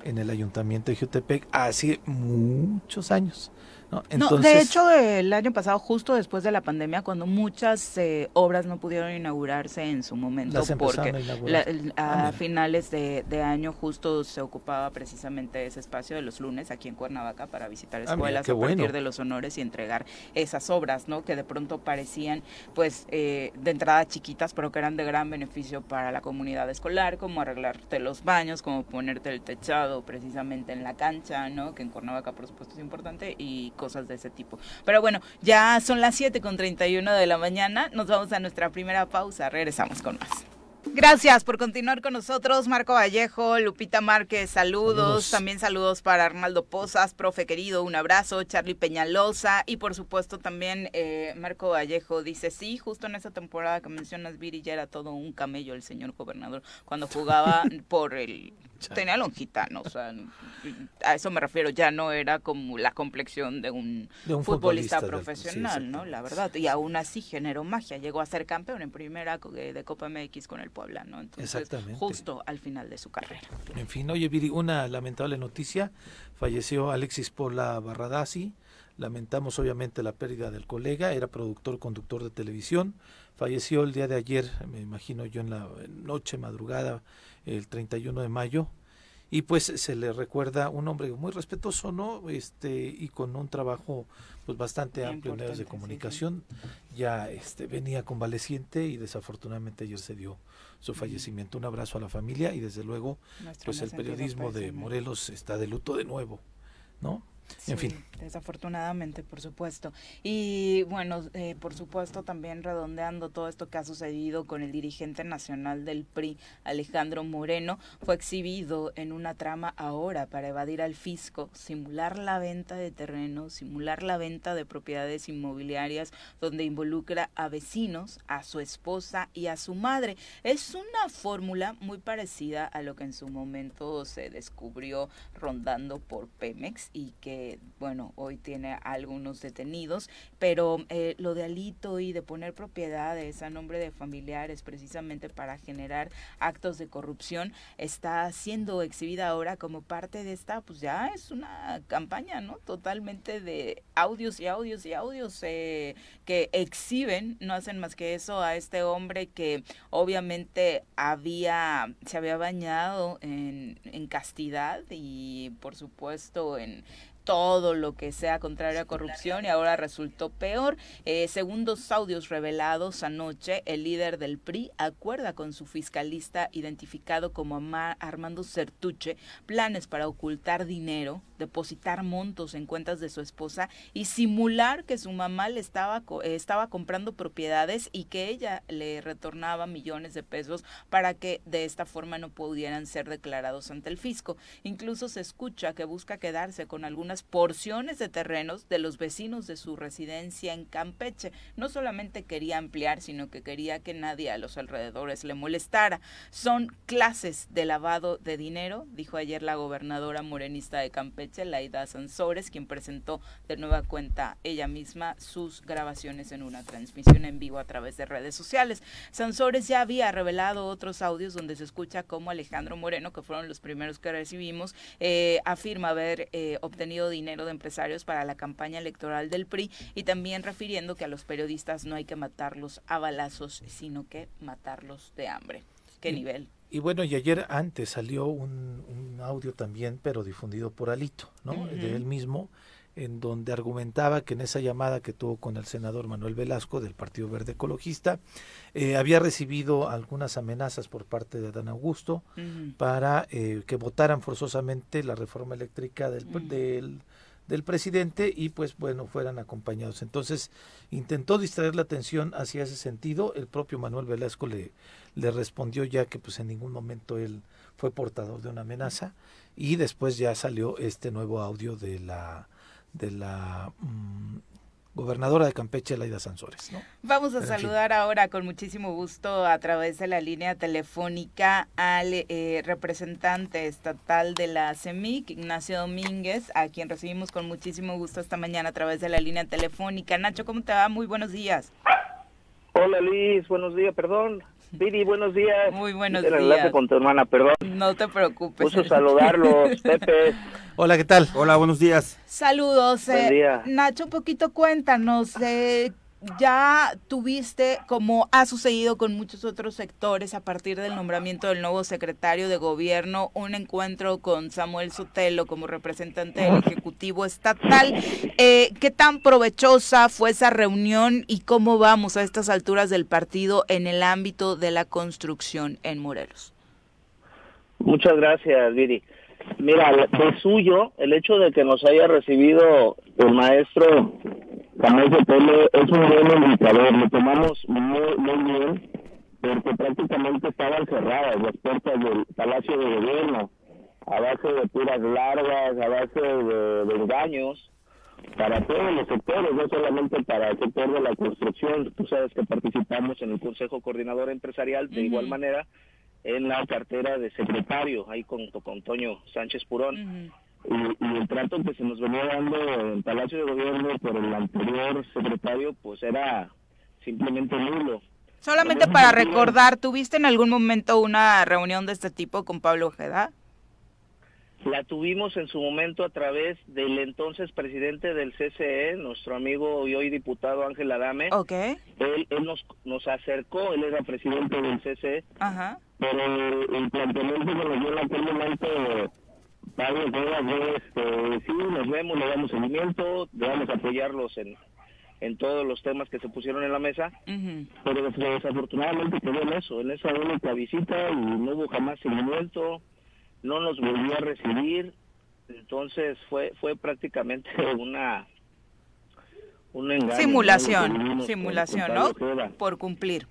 en el ayuntamiento de Jutepec hace muchos años ¿no? No, de hecho, el año pasado, justo después de la pandemia, cuando muchas eh, obras no pudieron inaugurarse en su momento, Las porque a la- Ah, a mira. finales de, de año justo se ocupaba precisamente ese espacio de los lunes aquí en Cuernavaca para visitar mira, escuelas qué a partir bueno. de los honores y entregar esas obras, ¿no? Que de pronto parecían, pues, eh, de entrada chiquitas, pero que eran de gran beneficio para la comunidad escolar, como arreglarte los baños, como ponerte el techado precisamente en la cancha, ¿no? Que en Cuernavaca, por supuesto, es importante y cosas de ese tipo. Pero bueno, ya son las 7 con 31 de la mañana. Nos vamos a nuestra primera pausa. Regresamos con más. Gracias por continuar con nosotros, Marco Vallejo, Lupita Márquez, saludos. Saludos. También saludos para Arnaldo Pozas, profe querido, un abrazo, Charlie Peñalosa y por supuesto también eh, Marco Vallejo dice, sí, justo en esa temporada que mencionas, Viri, ya era todo un camello el señor gobernador cuando jugaba por el... Tenía longitano, o sea, a eso me refiero, ya no era como la complexión de un, De un futbolista, futbolista del- profesional, sí, ¿no? La verdad, y aún así generó magia, llegó a ser campeón en primera de, de Copa MX con el Puebla, ¿no? Entonces, Exactamente. justo al final de su carrera. En fin, oye, Viri, una lamentable noticia. Falleció Alexis Pola Barradasi. Lamentamos obviamente la pérdida del colega, era productor, conductor de televisión. Falleció el día de ayer, me imagino yo en la noche, madrugada, el 31 de mayo. y pues se le recuerda un hombre muy respetuoso, ¿no? Este y con un trabajo pues bastante amplio en medios de comunicación. Ya este venía convaleciente y desafortunadamente ayer se dio su fallecimiento. Un abrazo a la familia y desde luego pues el periodismo de Morelos está de luto de nuevo, ¿no? En fin. Desafortunadamente, por supuesto. Y bueno, eh, por supuesto también redondeando todo esto que ha sucedido con el dirigente nacional del PRI, Alejandro Moreno, fue exhibido en una trama ahora para evadir al fisco, simular la venta de terrenos, simular la venta de propiedades inmobiliarias donde involucra a vecinos, a su esposa y a su madre. Es una fórmula muy parecida a lo que en su momento se descubrió rondando por Pemex y que bueno, hoy tiene algunos detenidos, pero eh, lo de Alito y de poner propiedades a nombre de familiares precisamente para generar actos de corrupción está siendo exhibida ahora como parte de esta, pues ya es una campaña, ¿no? Totalmente de audios y audios y audios eh, que exhiben, no hacen más que eso a este hombre que obviamente había, se había bañado en, en castidad y por supuesto en todo lo que sea contrario a corrupción y ahora resultó peor. Eh, según dos audios revelados anoche, el líder del PRI acuerda con su fiscalista identificado como Armando Certuche planes para ocultar dinero, depositar montos en cuentas de su esposa y simular que su mamá le estaba, estaba comprando propiedades y que ella le retornaba millones de pesos para que de esta forma no pudieran ser declarados ante el fisco. Incluso se escucha que busca quedarse con algunas porciones de terrenos de los vecinos de su residencia en Campeche. No solamente quería ampliar, sino que quería que nadie a los alrededores le molestara. Son clases de lavado de dinero, dijo ayer la gobernadora morenista de Campeche, Laida Sansores, quien presentó de nueva cuenta ella misma sus grabaciones en una transmisión en vivo a través de redes sociales. Sansores ya había revelado otros audios donde se escucha cómo Alejandro Moreno, que fueron los primeros que recibimos, eh, afirma haber eh, obtenido dinero de empresarios para la campaña electoral del PRI y también refiriendo que a los periodistas no hay que matarlos a balazos, sino que matarlos de hambre. ¿Qué nivel? Y bueno, y ayer antes salió un, audio también, pero difundido por Alito, ¿no? De él mismo, en donde argumentaba que en esa llamada que tuvo con el senador Manuel Velasco del Partido Verde Ecologista, eh, había recibido algunas amenazas por parte de Adán Augusto para eh, que votaran forzosamente la reforma eléctrica del, del, del, presidente y pues bueno, fueran acompañados. Entonces intentó distraer la atención hacia ese sentido. El propio Manuel Velasco le, le respondió ya que pues en ningún momento él fue portador de una amenaza y después ya salió este nuevo audio de la de la mm, gobernadora de Campeche, Laida Sansores. Vamos a saludar ahora con muchísimo gusto a través de la línea telefónica al eh, representante estatal de la CEMIC, Ignacio Domínguez, a quien recibimos con muchísimo gusto esta mañana a través de la línea telefónica. Nacho, ¿cómo te va? Muy buenos días. Hola Liz, buenos días, perdón. Viri, buenos días. Muy buenos días. con tu hermana, perdón. No te preocupes. Gusto saludarlos, Pepe. Hola, ¿qué tal? Hola, buenos días. Saludos. Eh, Nacho, un poquito cuéntanos, eh, ya tuviste, como ha sucedido con muchos otros sectores a partir del nombramiento del nuevo secretario de gobierno, un encuentro con Samuel Sotelo como representante del Ejecutivo Estatal. Eh, ¿Qué tan provechosa fue esa reunión y cómo vamos a estas alturas del partido en el ámbito de la construcción en Morelos? Muchas gracias, Viri. Mira, de suyo, el hecho de que nos haya recibido el maestro Camilo Pele es un buen indicador, lo tomamos muy, muy bien, porque prácticamente estaban cerradas las puertas del Palacio de Gobierno, a base de puras largas, a base de, engaños, para todos los sectores, no solamente para el sector de la construcción. Tú sabes que participamos en el Consejo Coordinador Empresarial, de igual manera en la cartera de secretario, ahí con, con Toño Sánchez Purón. y, el trato que se nos venía dando en Palacio de Gobierno por el anterior secretario, pues era simplemente nulo. Solamente para recordar, ¿tuviste en algún momento una reunión de este tipo con Pablo Ojeda? La tuvimos en su momento a través del entonces presidente del CCE, nuestro amigo y hoy diputado Ángel Adame. Ok. Él, él nos, nos acercó, él era presidente del CCE. Ajá. Pero el planteamiento que nos dio en aquel momento Pablo este, sí, nos vemos, le damos seguimiento, vamos a apoyarlos en, en todos los temas que se pusieron en la mesa, pero desafortunadamente quedó en eso, en esa única visita y no hubo jamás seguimiento, no nos volvió a recibir, entonces fue fue prácticamente una simulación, simulación, ¿no? Por cumplir.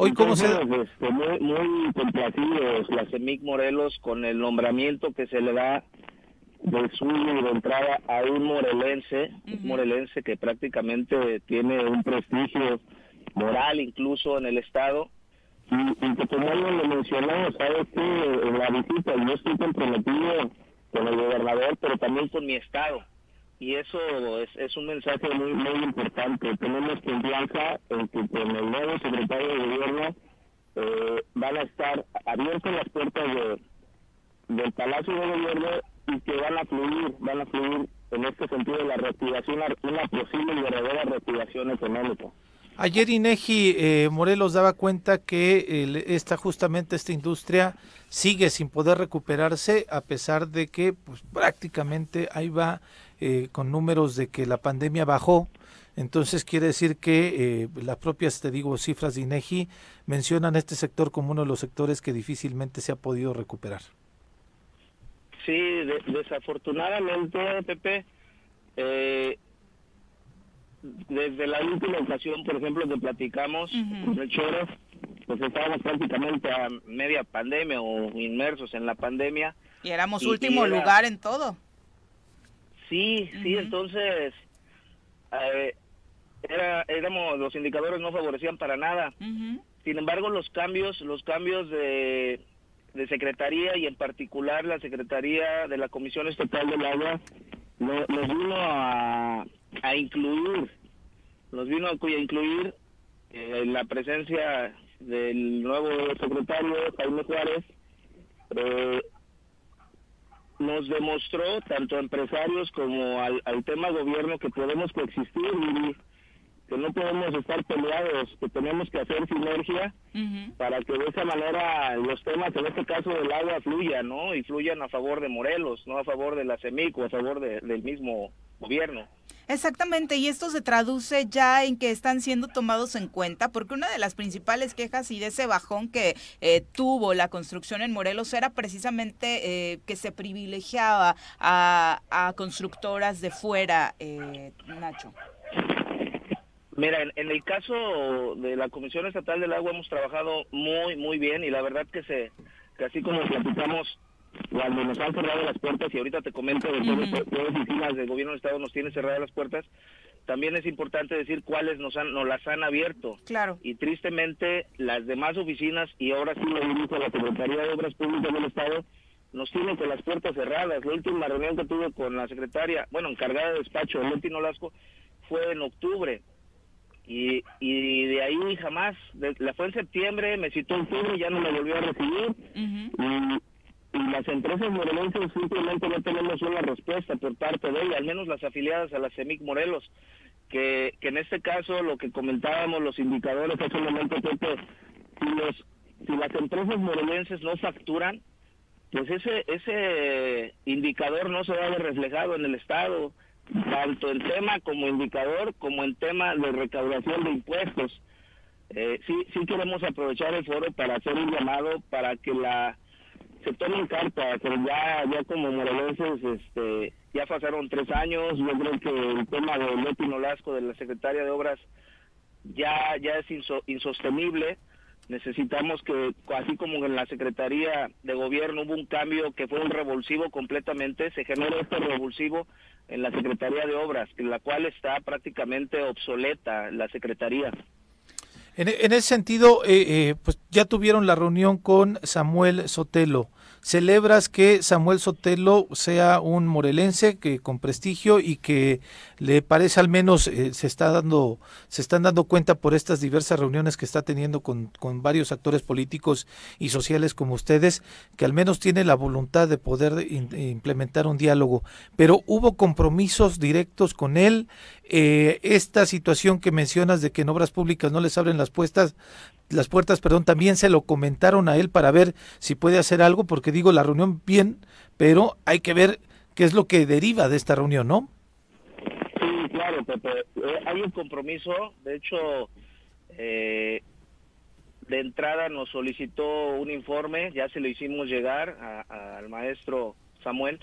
Hoy cómo se este, muy, muy complacidos la CEMIC Morelos con el nombramiento que se le da de suyo y de entrada a un morelense, un morelense que prácticamente tiene un prestigio moral incluso en el estado. Y, que como él lo mencionó, sabes que en la visita yo estoy comprometido con el gobernador, pero también con mi estado. Y eso es, un mensaje muy muy importante. Tenemos confianza en que con el nuevo secretario de gobierno eh, van a estar abiertas las puertas de, del Palacio de Gobierno y que van a fluir, van a fluir en este sentido la reactivación, una posible y verdadera reactivación económica. Ayer Inegi eh, Morelos daba cuenta que esta justamente esta industria sigue sin poder recuperarse a pesar de que pues prácticamente ahí va eh, con números de que la pandemia bajó. Entonces quiere decir que eh, las propias, te digo, cifras de INEGI mencionan este sector como uno de los sectores que difícilmente se ha podido recuperar. Sí, desafortunadamente, Pepe, eh, desde la última ocasión, por ejemplo, que platicamos con el Choro, pues estábamos prácticamente a media pandemia o inmersos en la pandemia. Y éramos último lugar en todo. Sí, sí, entonces eh, era, éramos, los indicadores no favorecían para nada. Sin embargo, los cambios, los cambios de, de secretaría y en particular la secretaría de la Comisión Estatal del Agua nos vino a a incluir, nos vino a incluir eh, la presencia del nuevo secretario Jaime Juárez, eh, nos demostró tanto a empresarios como al, al tema gobierno que podemos coexistir y que no podemos estar peleados, que tenemos que hacer sinergia para que de esa manera los temas, en este caso del agua, fluyan, ¿no? Y fluyan a favor de Morelos, no a favor de la CEMIC o a favor del mismo gobierno. Exactamente, y esto se traduce ya en que están siendo tomados en cuenta, porque una de las principales quejas y de ese bajón que eh, tuvo la construcción en Morelos era precisamente eh, que se privilegiaba a, constructoras de fuera, eh, Nacho. Mira, en, el caso de la Comisión Estatal del Agua hemos trabajado muy, muy bien y la verdad que se, que así como platicamos cuando nos han cerrado las puertas, y ahorita te comento de qué oficinas del gobierno del Estado nos tienen cerradas las puertas, también es importante decir cuáles nos, han, nos las han abierto. Claro. Y tristemente, las demás oficinas, y ahora sí lo dirijo a la Secretaría de Obras Públicas del Estado, nos tienen con las puertas cerradas. La última reunión que tuve con la secretaria, bueno, encargada de despacho, Leti Nolasco, fue en octubre. Y, y de ahí jamás, la fue en septiembre, me citó en octubre, ya no me volvió a recibir. y, las empresas morelenses simplemente no tenemos una respuesta por parte de ella, al menos las afiliadas a la CEMIC Morelos, que, que en este caso lo que comentábamos, los indicadores hace un momento, que si, los, si las empresas morelenses no facturan, pues ese, ese indicador no se va a ver reflejado en el Estado, tanto en tema como indicador, como en tema de recaudación de impuestos. Eh, sí, sí queremos aprovechar el foro para hacer un llamado para que la se tomen carta, pero ya, ya como morelenses, este, ya pasaron tres años, yo creo que el tema de Leti Nolasco, de la secretaria de Obras, ya, ya es insostenible. Necesitamos que, así como en la Secretaría de Gobierno hubo un cambio que fue un revulsivo completamente, se generó este revulsivo en la Secretaría de Obras, en la cual está prácticamente obsoleta la Secretaría. En, ese sentido, eh, eh, pues ya tuvieron la reunión con Samuel Sotelo. ¿Celebras que Samuel Sotelo sea un morelense que con prestigio y que le parece al menos eh, se está dando se están dando cuenta por estas diversas reuniones que está teniendo con, con, varios actores políticos y sociales como ustedes que al menos tiene la voluntad de poder implementar un diálogo. Pero hubo compromisos directos con él eh, esta situación que mencionas de que en obras públicas no les abren las puestas las puertas, perdón, también se lo comentaron a él para ver si puede hacer algo, porque digo, la reunión bien, pero hay que ver qué es lo que deriva de esta reunión, ¿no? Sí, claro, Pepe. Eh, hay un compromiso, de hecho, eh, de entrada nos solicitó un informe, ya se lo hicimos llegar al maestro Samuel,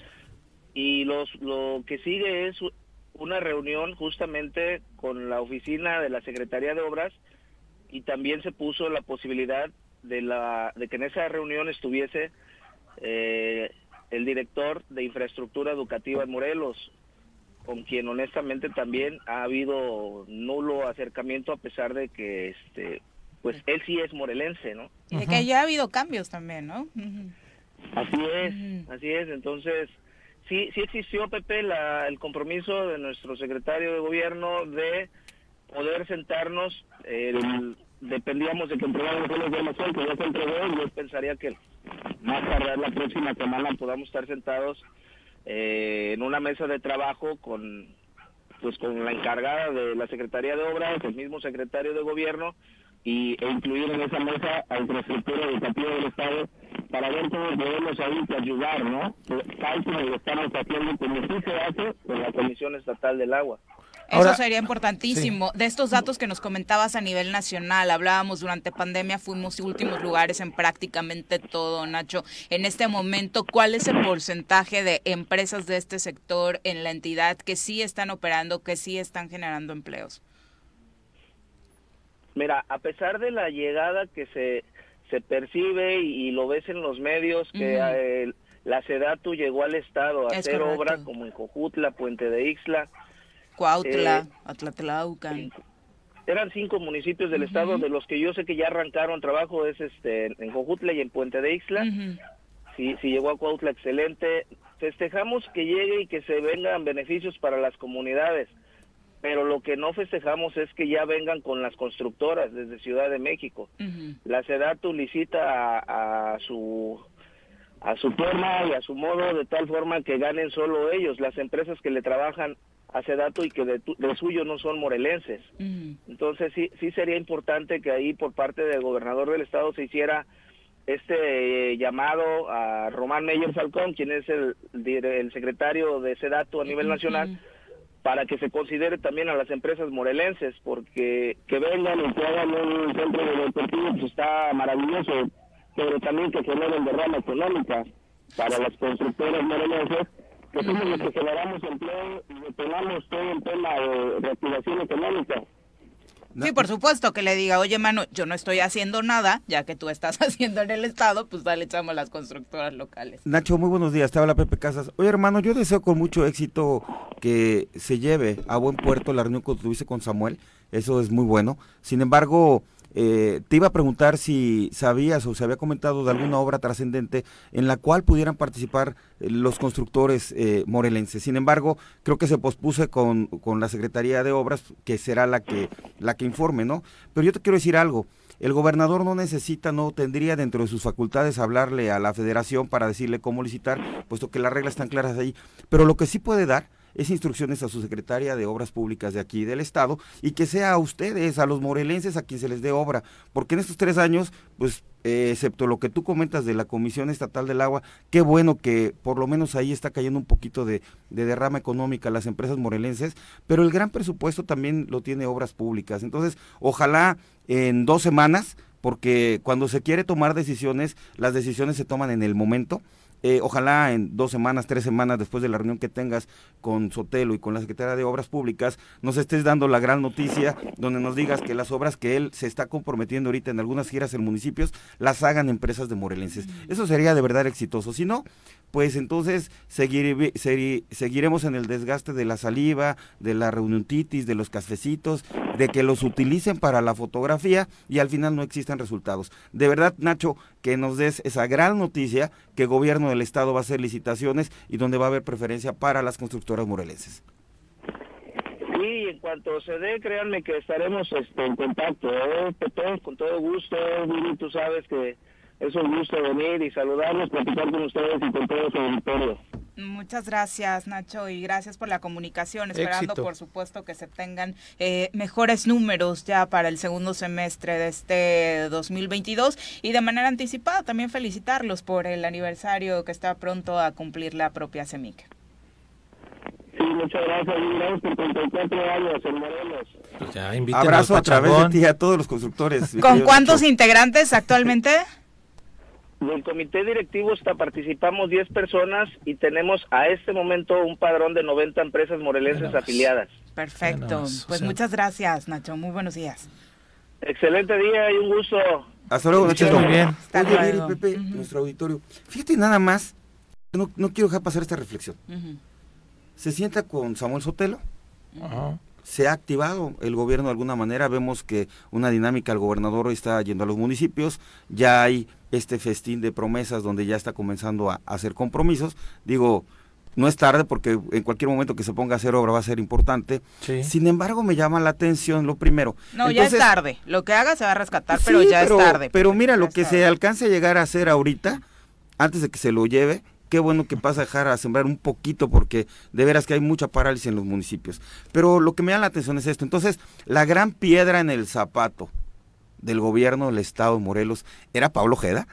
y los, lo que sigue es una reunión justamente con la oficina de la Secretaría de Obras, y también se puso la posibilidad de, la, de que en esa reunión estuviese eh, el director de infraestructura educativa en Morelos, con quien honestamente también ha habido nulo acercamiento a pesar de que este pues él sí es morelense, ¿no? Y de que ya ha habido cambios también, ¿no? Así es, así es. Entonces, sí, sí existió, Pepe, la, el compromiso de nuestro secretario de gobierno de poder sentarnos, dependíamos de que entregáramos la información que ya entregó y yo pensaría que más tarde la próxima semana podamos estar sentados eh, en una mesa de trabajo con pues con la encargada de la Secretaría de Obras, el mismo secretario de Gobierno y, e incluir en esa mesa a infraestructura educativa del Estado para ver cómo podemos ahí ayudar, ¿no? Tal como lo estamos haciendo, como sí se hace con la Comisión Estatal del Agua. Eso sería importantísimo. De estos datos que nos comentabas a nivel nacional, hablábamos durante pandemia, fuimos últimos lugares en prácticamente todo, Nacho. En este momento, ¿cuál es el porcentaje de empresas de este sector en la entidad que sí están operando, que sí están generando empleos? Mira, a pesar de la llegada que se, se percibe y, lo ves en los medios, que eh, la SEDATU llegó al Estado a hacer obra como en Cojutla, Puente de Ixla, Cuautla, eh, Atlatlaucan. Eran cinco municipios del estado de los que yo sé que ya arrancaron trabajo, es este en Cojutla y en Puente de Ixla. si, si llegó a Cuautla, excelente. Festejamos que llegue y que se vengan beneficios para las comunidades, pero lo que no festejamos es que ya vengan con las constructoras desde Ciudad de México. La SEDATU licita a, a su a su forma y a su modo de tal forma que ganen solo ellos, las empresas que le trabajan hace dato y que de, suyo no son morelenses. Entonces sí, sí sería importante que ahí por parte del gobernador del estado se hiciera este eh, llamado a Román Meyer Falcón, quien es el, el secretario de Sedato a nivel nacional, para que se considere también a las empresas morelenses, porque que vengan y que hagan un centro de deportivo pues está maravilloso, pero también que generen derrama económica para las constructoras morelenses que somos los que generamos empleo y detonamos todo el tema de reactivación económica. Sí, por supuesto que le diga, oye, mano, yo no estoy haciendo nada, ya que tú estás haciendo en el Estado, pues dale, echamos las constructoras locales. Nacho, muy buenos días, te habla Pepe Casas. Oye, hermano, yo deseo con mucho éxito que se lleve a buen puerto la reunión que tuviste con Samuel, eso es muy bueno. Sin embargo, eh, te iba a preguntar si sabías o se había comentado de alguna obra trascendente en la cual pudieran participar eh, los constructores eh, morelenses. Sin embargo, creo que se pospuso con, con, la Secretaría de Obras, que será la que, la que informe, ¿no? Pero yo te quiero decir algo. El gobernador no necesita, no tendría dentro de sus facultades hablarle a la federación para decirle cómo licitar, puesto que las reglas están claras ahí. Pero lo que sí puede dar es instrucciones a su secretaria de Obras Públicas de aquí del Estado y que sea a ustedes, a los morelenses, a quien se les dé obra. Porque en estos tres años, pues, eh, excepto lo que tú comentas de la Comisión Estatal del Agua, qué bueno que por lo menos ahí está cayendo un poquito de, de derrama económica a las empresas morelenses, pero el gran presupuesto también lo tiene Obras Públicas. Entonces, ojalá en dos semanas, porque cuando se quiere tomar decisiones, las decisiones se toman en el momento eh, ojalá en dos semanas, tres semanas después de la reunión que tengas con Sotelo y con la Secretaría de Obras Públicas, nos estés dando la gran noticia donde nos digas que las obras que él se está comprometiendo ahorita en algunas giras en municipios las hagan empresas de morelenses. Eso sería de verdad exitoso. Si no, pues entonces seguir, seguiremos en el desgaste de la saliva, de la reunionitis, de los cafecitos, de que los utilicen para la fotografía y al final no existan resultados. De verdad, Nacho, que nos des esa gran noticia que el del estado va a hacer licitaciones y donde va a haber preferencia para las constructoras morelenses. Sí, en cuanto se dé, créanme que estaremos este, en contacto, ¿eh? todos, con todo gusto, tú sabes que es un gusto venir y saludarlos, platicar con ustedes y con todo su auditorio. Muchas gracias, Nacho, y gracias por la comunicación. Esperando, por supuesto, que se tengan eh, mejores números ya para el segundo semestre de este 2022 y de manera anticipada también felicitarlos por el aniversario que está pronto a cumplir la propia CEMIC. Sí, muchas gracias. Gracias por 34 años en Morelos. Pues Abrazo a través de ti a todos los constructores. ¿Con cuántos integrantes actualmente? Del comité directivo hasta participamos 10 personas y tenemos a este momento un padrón de 90 empresas morelenses afiliadas. Perfecto. Pues muchas gracias, Nacho. Muy buenos días. Excelente día y un gusto. Hasta luego, Nacho. Muy bien. Oye, Pepe, nuestro auditorio. Fíjate nada más, no, no quiero dejar pasar esta reflexión. Se sienta con Samuel Sotelo. Ajá se ha activado el gobierno de alguna manera, vemos que una dinámica, el gobernador está yendo a los municipios, ya hay este festín de promesas donde ya está comenzando a, hacer compromisos, digo, no es tarde porque en cualquier momento que se ponga a hacer obra va a ser importante. Sin embargo, me llama la atención lo primero. No, ya es tarde. Lo que haga se va a rescatar, pero ya es tarde. Pero mira, lo que se alcance a llegar a hacer ahorita, antes de que se lo lleve, qué bueno que pasa a dejar a sembrar un poquito porque de veras que hay mucha parálisis en los municipios. Pero lo que me da la atención es esto. Entonces, la gran piedra en el zapato del gobierno del estado de Morelos era Pablo Jeda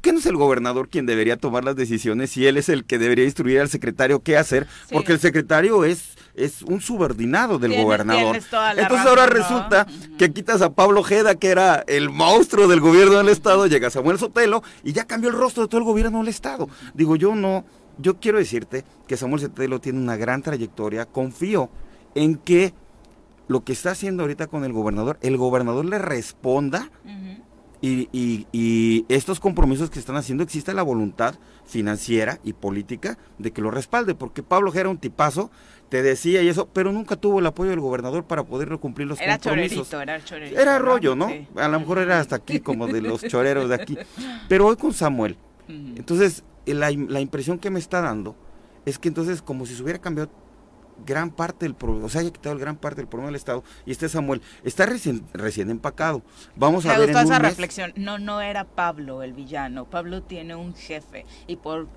qué no es el gobernador quien debería tomar las decisiones y él es el que debería instruir al secretario qué hacer? Porque el secretario es, es un subordinado del gobernador. Entonces ahora resulta que quitas a Pablo Ojeda, que era el monstruo del gobierno del estado, llega Samuel Sotelo y ya cambió el rostro de todo el gobierno del estado. Digo, yo no, yo quiero decirte que Samuel Sotelo tiene una gran trayectoria, confío en que lo que está haciendo ahorita con el gobernador, el gobernador le responda y, estos compromisos que están haciendo, existe la voluntad financiera y política de que lo respalde, porque Pablo era un tipazo, te decía y eso, pero nunca tuvo el apoyo del gobernador para poder cumplir los compromisos. era Era rollo, ¿no? A lo mejor era hasta aquí, como de los choreros de aquí. Pero hoy con Samuel. Entonces, la, la impresión que me está dando es que entonces, como si se hubiera cambiado gran parte del problema, o sea, haya quitado gran parte del problema del Estado y este Samuel está recién, recién empacado. Vamos a ver en esa reflexión. No, no era Pablo el villano. Pablo tiene un jefe y por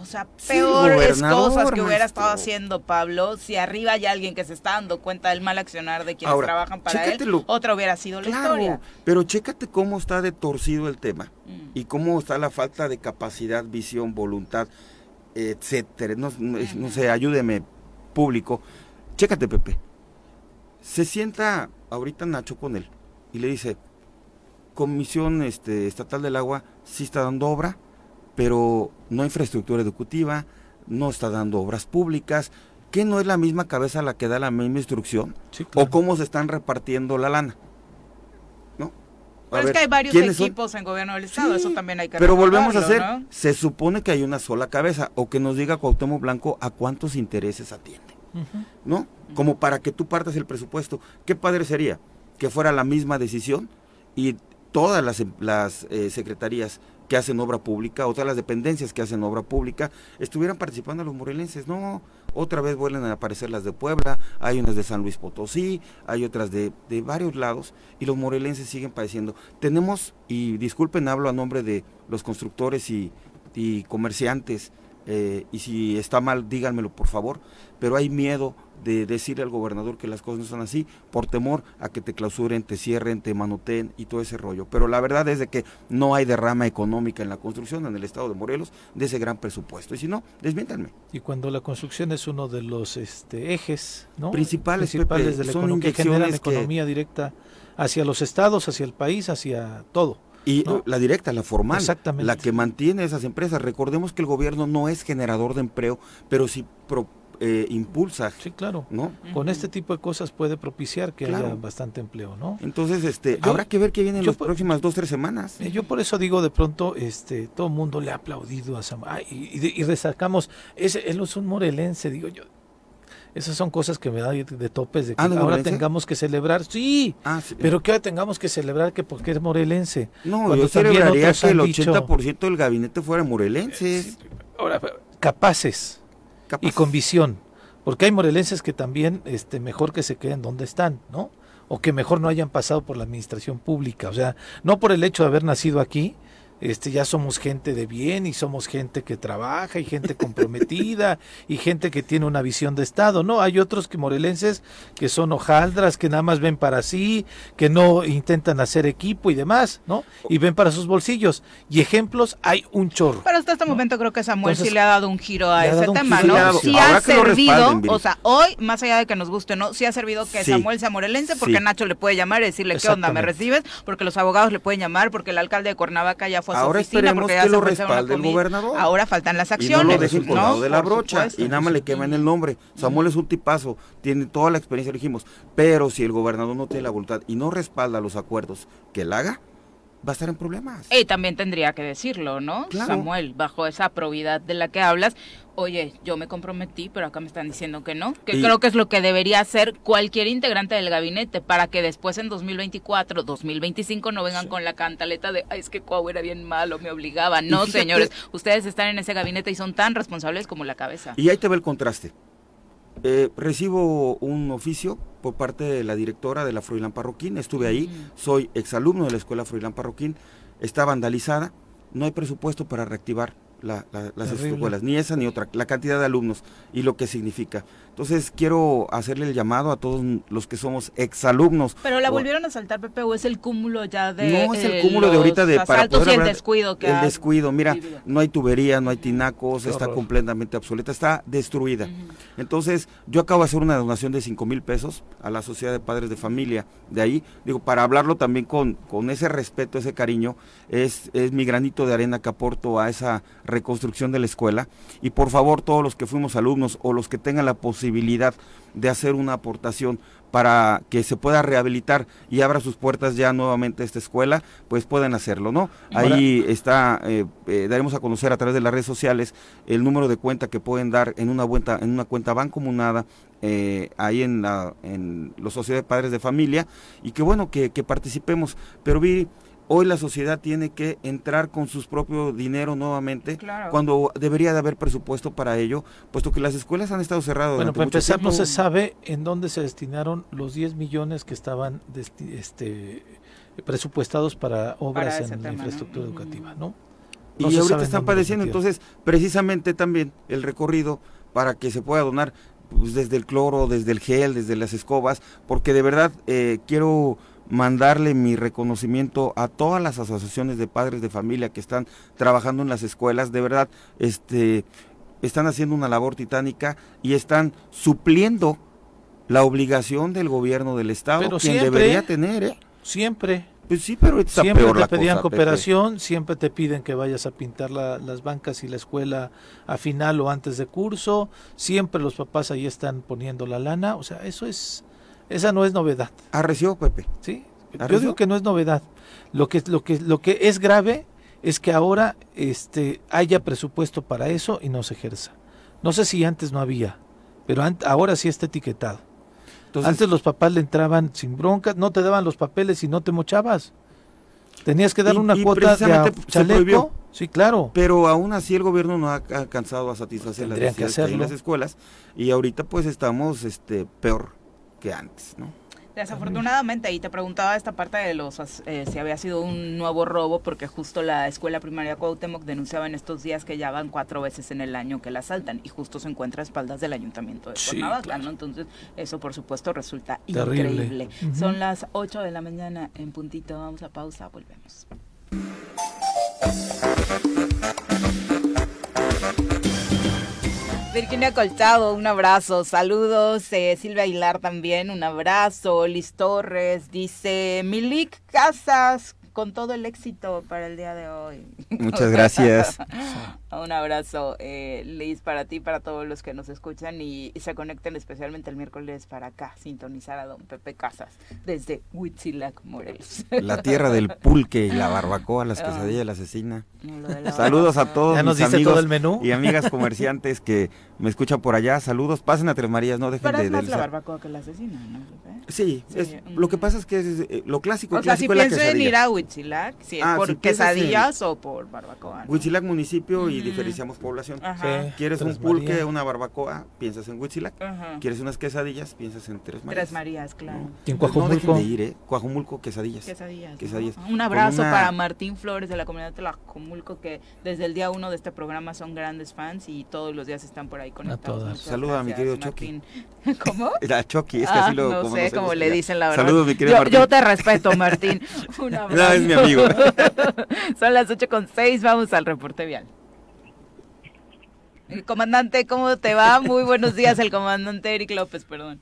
o sea, peores cosas que hubiera estado haciendo Pablo, si arriba hay alguien que se está dando cuenta del mal accionar de quienes trabajan para él, otra hubiera sido la historia. Pero chécate cómo está de torcido el tema mm. y cómo está la falta de capacidad, visión, voluntad, etcétera. No, no sé, ayúdeme, público. Chécate, Pepe. Se sienta ahorita Nacho con él y le dice, Comisión este, Estatal del Agua sí está dando obra, pero no infraestructura educativa, no está dando obras públicas, que no es la misma cabeza la que da la misma instrucción, o cómo se están repartiendo la lana. ¿No? pero es que hay varios equipos en gobierno del estado, eso también hay que Pero volvemos a hacer, se supone que hay una sola cabeza, o que nos diga Cuauhtémoc Blanco a cuántos intereses atiende. ¿no? Como para que tú partas el presupuesto. Qué padre sería que fuera la misma decisión y todas las, las eh, secretarías que hacen obra pública o las dependencias que hacen obra pública estuvieran participando los morelenses. No, otra vez vuelven a aparecer las de Puebla, hay unas de San Luis Potosí, hay otras de, de varios lados y los morelenses siguen padeciendo. Tenemos, y disculpen, hablo a nombre de los constructores y, y comerciantes, eh, y si está mal, díganmelo por favor, pero hay miedo de decirle al gobernador que las cosas no son así por temor a que te clausuren, te cierren, te manoteen y todo ese rollo. Pero la verdad es de que no hay derrama económica en la construcción en el estado de Morelos de ese gran presupuesto. Y si no, desmiéntanme. Y cuando la construcción es uno de los este, ejes ¿no? principales, principales de la economía que generan economía directa hacia los estados, hacia el país, hacia todo. Y la directa, la formal, la que mantiene esas empresas. Recordemos que el gobierno no es generador de empleo, pero sí eh, impulsa. Sí, claro. ¿no? Con este tipo de cosas puede propiciar que haya bastante empleo, ¿no? Entonces, este, habrá que ver qué viene en las próximas dos, tres semanas. Eh, yo por eso digo, de pronto, este, todo el mundo le ha aplaudido a Sam. y, y, resacamos, ese, él es un morelense, digo yo esas son cosas que me da de, topes de que ah, ahora tengamos que celebrar. Sí, ah, pero que ahora tengamos que celebrar que porque es morelense. No, yo celebraría que el 80% del gabinete fuera morelenses. Ahora, capaces y con visión. Porque hay morelenses que también este, mejor que se queden donde están, ¿no? O que mejor no hayan pasado por la administración pública. O sea, no por el hecho de haber nacido aquí, este, ya somos gente de bien y somos gente que trabaja y gente comprometida y gente que tiene una visión de Estado. No, hay otros que morelenses que son hojaldras, que nada más ven para sí, que no intentan hacer equipo y demás, ¿no? Y ven para sus bolsillos. Y ejemplos hay un chorro. Pero hasta este momento creo que Samuel Entonces, sí le ha dado un giro a ese tema, giro. ¿no? Sí, Sí ahora ha servido, o sea, hoy, más allá de que nos guste o no, sí ha servido que Sí. Samuel sea morelense, porque Sí. Nacho le puede llamar y decirle, ¿qué onda, me recibes? Porque los abogados le pueden llamar, porque el alcalde de Cuernavaca ya fue a su Ahora oficina, esperemos porque que lo respalde el gobernador. Ahora faltan las Y no acciones. lo dejen colgado de la brocha supuesto. y nada más le queman el nombre. Samuel es un tipazo, tiene toda la experiencia, dijimos, pero si el gobernador no tiene la voluntad y no respalda los acuerdos que él haga, va a estar en problemas. Y también tendría que decirlo, ¿no? Claro. Samuel, bajo esa probidad de la que hablas, oye, yo me comprometí, pero acá me están diciendo que no, que Y- creo que es lo que debería hacer cualquier integrante del gabinete para que después en 2024, 2025 no vengan con la cantaleta de, ay, es que Cuau era bien malo, me obligaba. No, fíjate- señores, ustedes están en ese gabinete y son tan responsables como la cabeza. Y ahí te ve el contraste. Eh, recibo un oficio por parte de la directora de la Froilán Parroquín, estuve ahí, Mm. soy exalumno de la escuela Froilán Parroquín, está vandalizada, no hay presupuesto para reactivar la- la- las escuelas, ni esa ni otra, la cantidad de alumnos y lo que significa. Entonces quiero hacerle el llamado a todos los que somos exalumnos. Pero la o- volvieron a saltar, Pepe, o es el cúmulo ya de. no es el eh, cúmulo de ahorita de para poder y el hablar- descuido que el ha descuido mira vivido. no hay tubería no hay tinacos Qué está horror. completamente obsoleta está destruida entonces yo acabo de hacer una donación de 5 mil pesos a la sociedad de padres de familia de ahí digo para hablarlo también con con ese respeto ese cariño es es mi granito de arena que aporto a esa reconstrucción de la escuela y por favor todos los que fuimos alumnos o los que tengan la posibilidad de hacer una aportación para que se pueda rehabilitar y abra sus puertas ya nuevamente esta escuela, pues pueden hacerlo, ¿no? Ahí está, eh, eh, daremos a conocer a través de las redes sociales el número de cuenta que pueden dar en una cuenta, en una cuenta bancomunada, eh, ahí en la, en la Sociedad de Padres de Familia, y que bueno, que, que participemos. Pero vi, hoy la sociedad tiene que entrar con sus propios dinero nuevamente, Claro. cuando debería de haber presupuesto para ello, puesto que las escuelas han estado cerradas. Bueno, para empezar, no tiempo. se sabe en dónde se destinaron los 10 millones que estaban este, presupuestados para obras en la tema, ¿no? infraestructura educativa, ¿no? Y No sabe ahorita están padeciendo, entonces precisamente también el recorrido para que se pueda donar pues, desde el cloro, desde el gel, desde las escobas, porque de verdad eh, quiero mandarle mi reconocimiento a todas las asociaciones de padres de familia que están trabajando en las escuelas, de verdad, este, están haciendo una labor titánica y están supliendo la obligación del gobierno del estado, Pero quien siempre, debería tener, ¿eh? Siempre, Pues sí, pero está siempre peor te la pedían cosa, Pepe. cooperación, siempre te piden que vayas a pintar la- las bancas y la escuela a final o antes de curso, siempre los papás ahí están poniendo la lana, o sea, eso es, esa no es novedad. Arreció, Pepe. ¿sí? Yo digo que no es novedad. Lo que, lo que, lo que es grave es que ahora este, haya presupuesto para eso y no se ejerza. No sé si antes no había, pero ahora sí está etiquetado. Entonces, antes los papás le entraban sin broncas, no te daban los papeles y no te mochabas. Tenías que dar una y cuota de chaleco. Sí, claro. Pero aún así el gobierno no ha alcanzado a satisfacer las necesidades que hay en las escuelas y ahorita pues estamos este peor que antes, ¿no? Desafortunadamente, y te preguntaba esta parte de los eh, si había sido un nuevo robo, porque justo la escuela primaria Cuauhtémoc denunciaba en estos días que ya van cuatro veces en el año que la asaltan y justo se encuentra a espaldas del ayuntamiento de Sí, Cuernavaca, claro. ¿no? Entonces, eso por supuesto resulta Terrible. increíble. Son las 8 de la mañana en puntito, vamos a pausa, volvemos. Virginia Colchado, un abrazo. Saludos. eh, Silvia Aguilar también, un abrazo. Liz Torres dice: Milik Casas, con todo el éxito para el día de hoy. Muchas gracias. un abrazo, eh, Liz, para ti, para todos los que nos escuchan y, y se conecten especialmente el miércoles para acá, sintonizar a don Pepe Casas desde Huitzilac, Morelos. La tierra del pulque y la barbacoa, las quesadillas, la asesina. La Saludos a todos Ya nos mis amigos todo el menú. y amigas comerciantes que me escuchan por allá. Saludos, pasen a Tres Marías, no dejen Pero de... es más de- la barbacoa que la asesina, ¿no, Pepe? Sí, Sí, es- mm. lo que pasa es que es, eh, lo clásico, O sea, si es la pienso en quesadilla. Huitzilac, si es Ah, por quesadillas o por barbacoa. ¿no? Huitzilac municipio y diferenciamos población. Ajá. Sí. ¿Quieres un pulque, María. una barbacoa? Piensas en Huitzilac. Ajá. ¿Quieres unas quesadillas? Piensas en Tres Marías. Tres Marías, claro. ¿no? Y en Entonces, no dejen Coajomulco. de ir, ¿eh? Coajomulco, quesadillas. Quesadillas. ¿no? Un abrazo una- para Martín Flores de la comunidad de Tlajomulco, que desde el día uno de este programa son grandes fans y todos los días están por ahí conectados. Saluda a mi querido Chucky. ¿Cómo? La Chucky, es que Ah, así lo no sé cómo le dicen la verdad. Saludos, mi querido yo, Martín. yo te respeto, Martín. Un abrazo. No, es mi amigo. Son las 8 con 6, vamos al reporte vial. Eh, Comandante, ¿cómo te va? Muy buenos días, el comandante Eric López, perdón.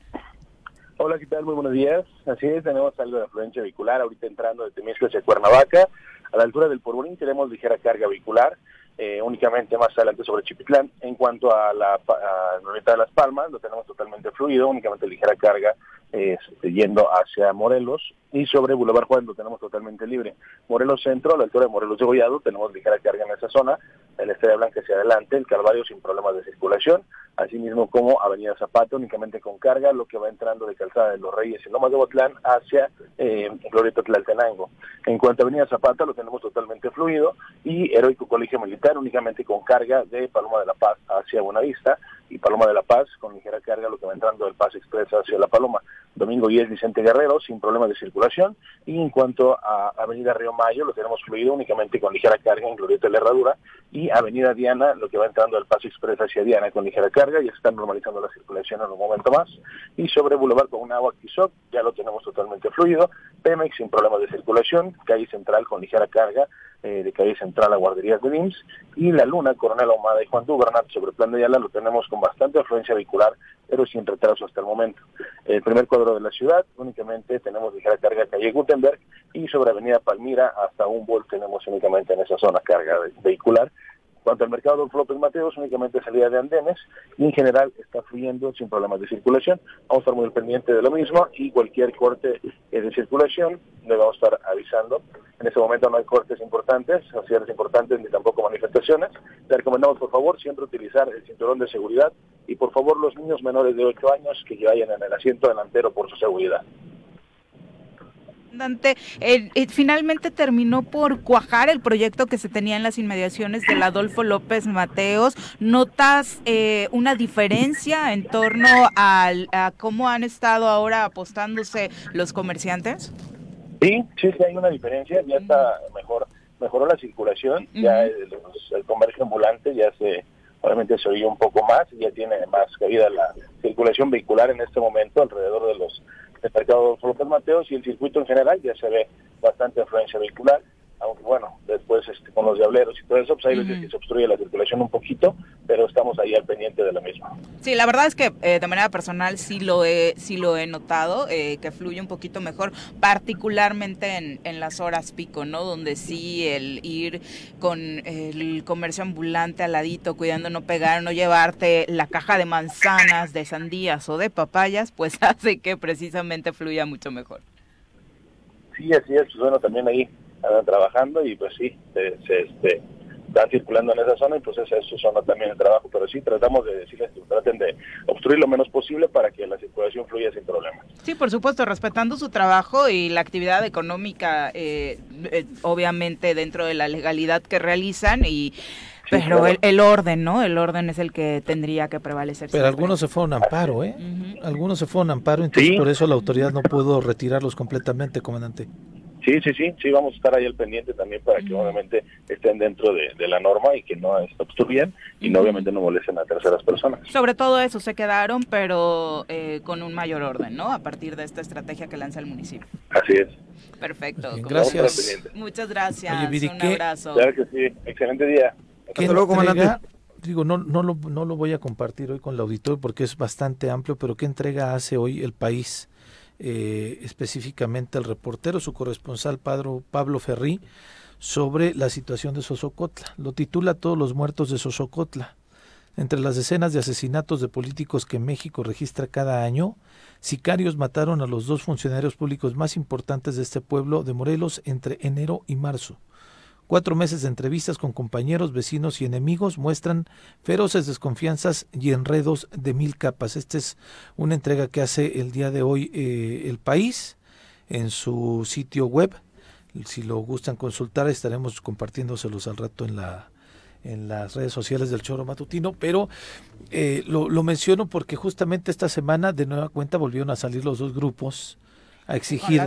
Hola, ¿qué tal? Muy buenos días. Así es, tenemos algo de afluencia vehicular ahorita entrando de Temisco hacia Cuernavaca. A la altura del Porvorín tenemos ligera carga vehicular, eh, únicamente más adelante sobre Chipitlán. En cuanto a la pa- a de Las Palmas, lo tenemos totalmente fluido, únicamente ligera carga este, yendo hacia Morelos. Y sobre Boulevard Juárez lo tenemos totalmente libre. Morelos Centro, a la altura de Morelos de Gollado, tenemos ligera carga en esa zona. El Estrella Blanca hacia adelante, el Calvario sin problemas de circulación. Asimismo como Avenida Zapata, únicamente con carga, lo que va entrando de Calzada de los Reyes y Lomas de Botlán hacia eh, Glorieta Tlaltenango. En cuanto a Avenida Zapata, lo tenemos totalmente fluido y Heroico Colegio Militar únicamente con carga de Paloma de la Paz hacia Buenavista y Paloma de la Paz con ligera carga, lo que va entrando del Paz Express hacia La Paloma. Domingo 10 Vicente Guerrero sin problemas de circulación. Y en cuanto a Avenida Río Mayo lo tenemos fluido únicamente con ligera carga en Glorieta de la Herradura. Y Avenida Diana lo que va entrando del Paso Express hacia Diana con ligera carga ya se está normalizando la circulación en un momento más. Y sobre Boulevard con agua Quizoc ya lo tenemos totalmente fluido. Pemex sin problemas de circulación. Calle central con ligera carga eh, de calle central a guarderías de IMSS y la Luna, Coronel Ahumada y Juan Dubernat sobre Plan de Ayala lo tenemos con bastante afluencia vehicular, pero sin retraso hasta el momento. El primer cuadro de la ciudad únicamente tenemos ligera carga calle Gutenberg y sobre Avenida Palmira hasta Humboldt tenemos únicamente en esa zona carga vehicular. Cuanto al mercado Adolfo López Mateos, únicamente salida de andenes y en general está fluyendo sin problemas de circulación. Vamos a estar muy pendiente de lo mismo y cualquier corte de circulación le vamos a estar avisando. En este momento no hay cortes importantes, o cierres importantes, ni tampoco manifestaciones. Le recomendamos, por favor, siempre utilizar el cinturón de seguridad y, por favor, los niños menores de 8 años que vayan en el asiento delantero por su seguridad. Eh, eh, finalmente terminó por cuajar el proyecto que se tenía en las inmediaciones del Adolfo López Mateos. ¿Notas eh, una diferencia en torno al, a cómo han estado ahora apostándose los comerciantes? Sí, sí, sí hay una diferencia, ya está mejor, mejoró la circulación, ya el, los- el comercio ambulante ya se, obviamente se oye un poco más, ya tiene más cabida la circulación vehicular en este momento alrededor de los del mercado de Mateos y el circuito en general ya se ve bastante afluencia vehicular, aunque bueno, después este, con los diableros y todo eso, pues hay veces que se obstruye la circulación un poquito, pero estamos ahí al pendiente de lo mismo. Sí, la verdad es que eh, de manera personal sí lo he, sí lo he notado, eh, que fluye un poquito mejor, particularmente en, en las horas pico, ¿no? Donde sí el ir con el comercio ambulante al ladito, cuidando no pegar, no llevarte la caja de manzanas, de sandías o de papayas, pues hace que precisamente fluya mucho mejor. Sí, así es, pues bueno, también ahí andan trabajando y pues sí, se, se, este, están circulando en esa zona y pues esa es su zona también de trabajo, pero sí tratamos de decirles que traten de obstruir lo menos posible para que la circulación fluya sin problemas. Sí, por supuesto, respetando su trabajo y la actividad económica, eh, eh, obviamente dentro de la legalidad que realizan y pero el, el orden, ¿no? El orden es el que tendría que prevalecer. Pero siempre. algunos se fueron a amparo, ¿eh? Algunos se fueron a amparo, entonces Sí. por eso la autoridad no pudo retirarlos completamente, comandante. Sí, sí, sí, sí, vamos a estar ahí al pendiente también para que obviamente estén dentro de, de la norma y que no obstruyan y no obviamente no molesten a terceras personas. Sobre todo eso se quedaron, pero eh, con un mayor orden, ¿no? A partir de esta estrategia que lanza el municipio. Así es. Perfecto. Bien, Gracias. Muchas gracias. Oye, Viri, un ¿qué- abrazo. Claro que sí, excelente día. ¿Qué Hasta luego, comandante. Digo, no, no, lo, no lo voy a compartir hoy con el auditorio porque es bastante amplio, pero ¿qué entrega hace hoy el país? Eh, específicamente el reportero, su corresponsal Pablo, Pablo Ferrí, sobre la situación de Sosocotla. Lo titula Todos los muertos de Sosocotla. Entre las decenas de asesinatos de políticos que México registra cada año, sicarios mataron a los dos funcionarios públicos más importantes de este pueblo de Morelos entre enero y marzo. Cuatro meses de entrevistas con compañeros, vecinos y enemigos muestran feroces desconfianzas y enredos de mil capas. Esta es una entrega que hace el día de hoy eh, el país en su sitio web. Si lo gustan consultar, estaremos compartiéndoselos al rato en la en las redes sociales del Choro Matutino, pero eh, lo, lo, menciono porque justamente esta semana de nueva cuenta volvieron a salir los dos grupos a exigir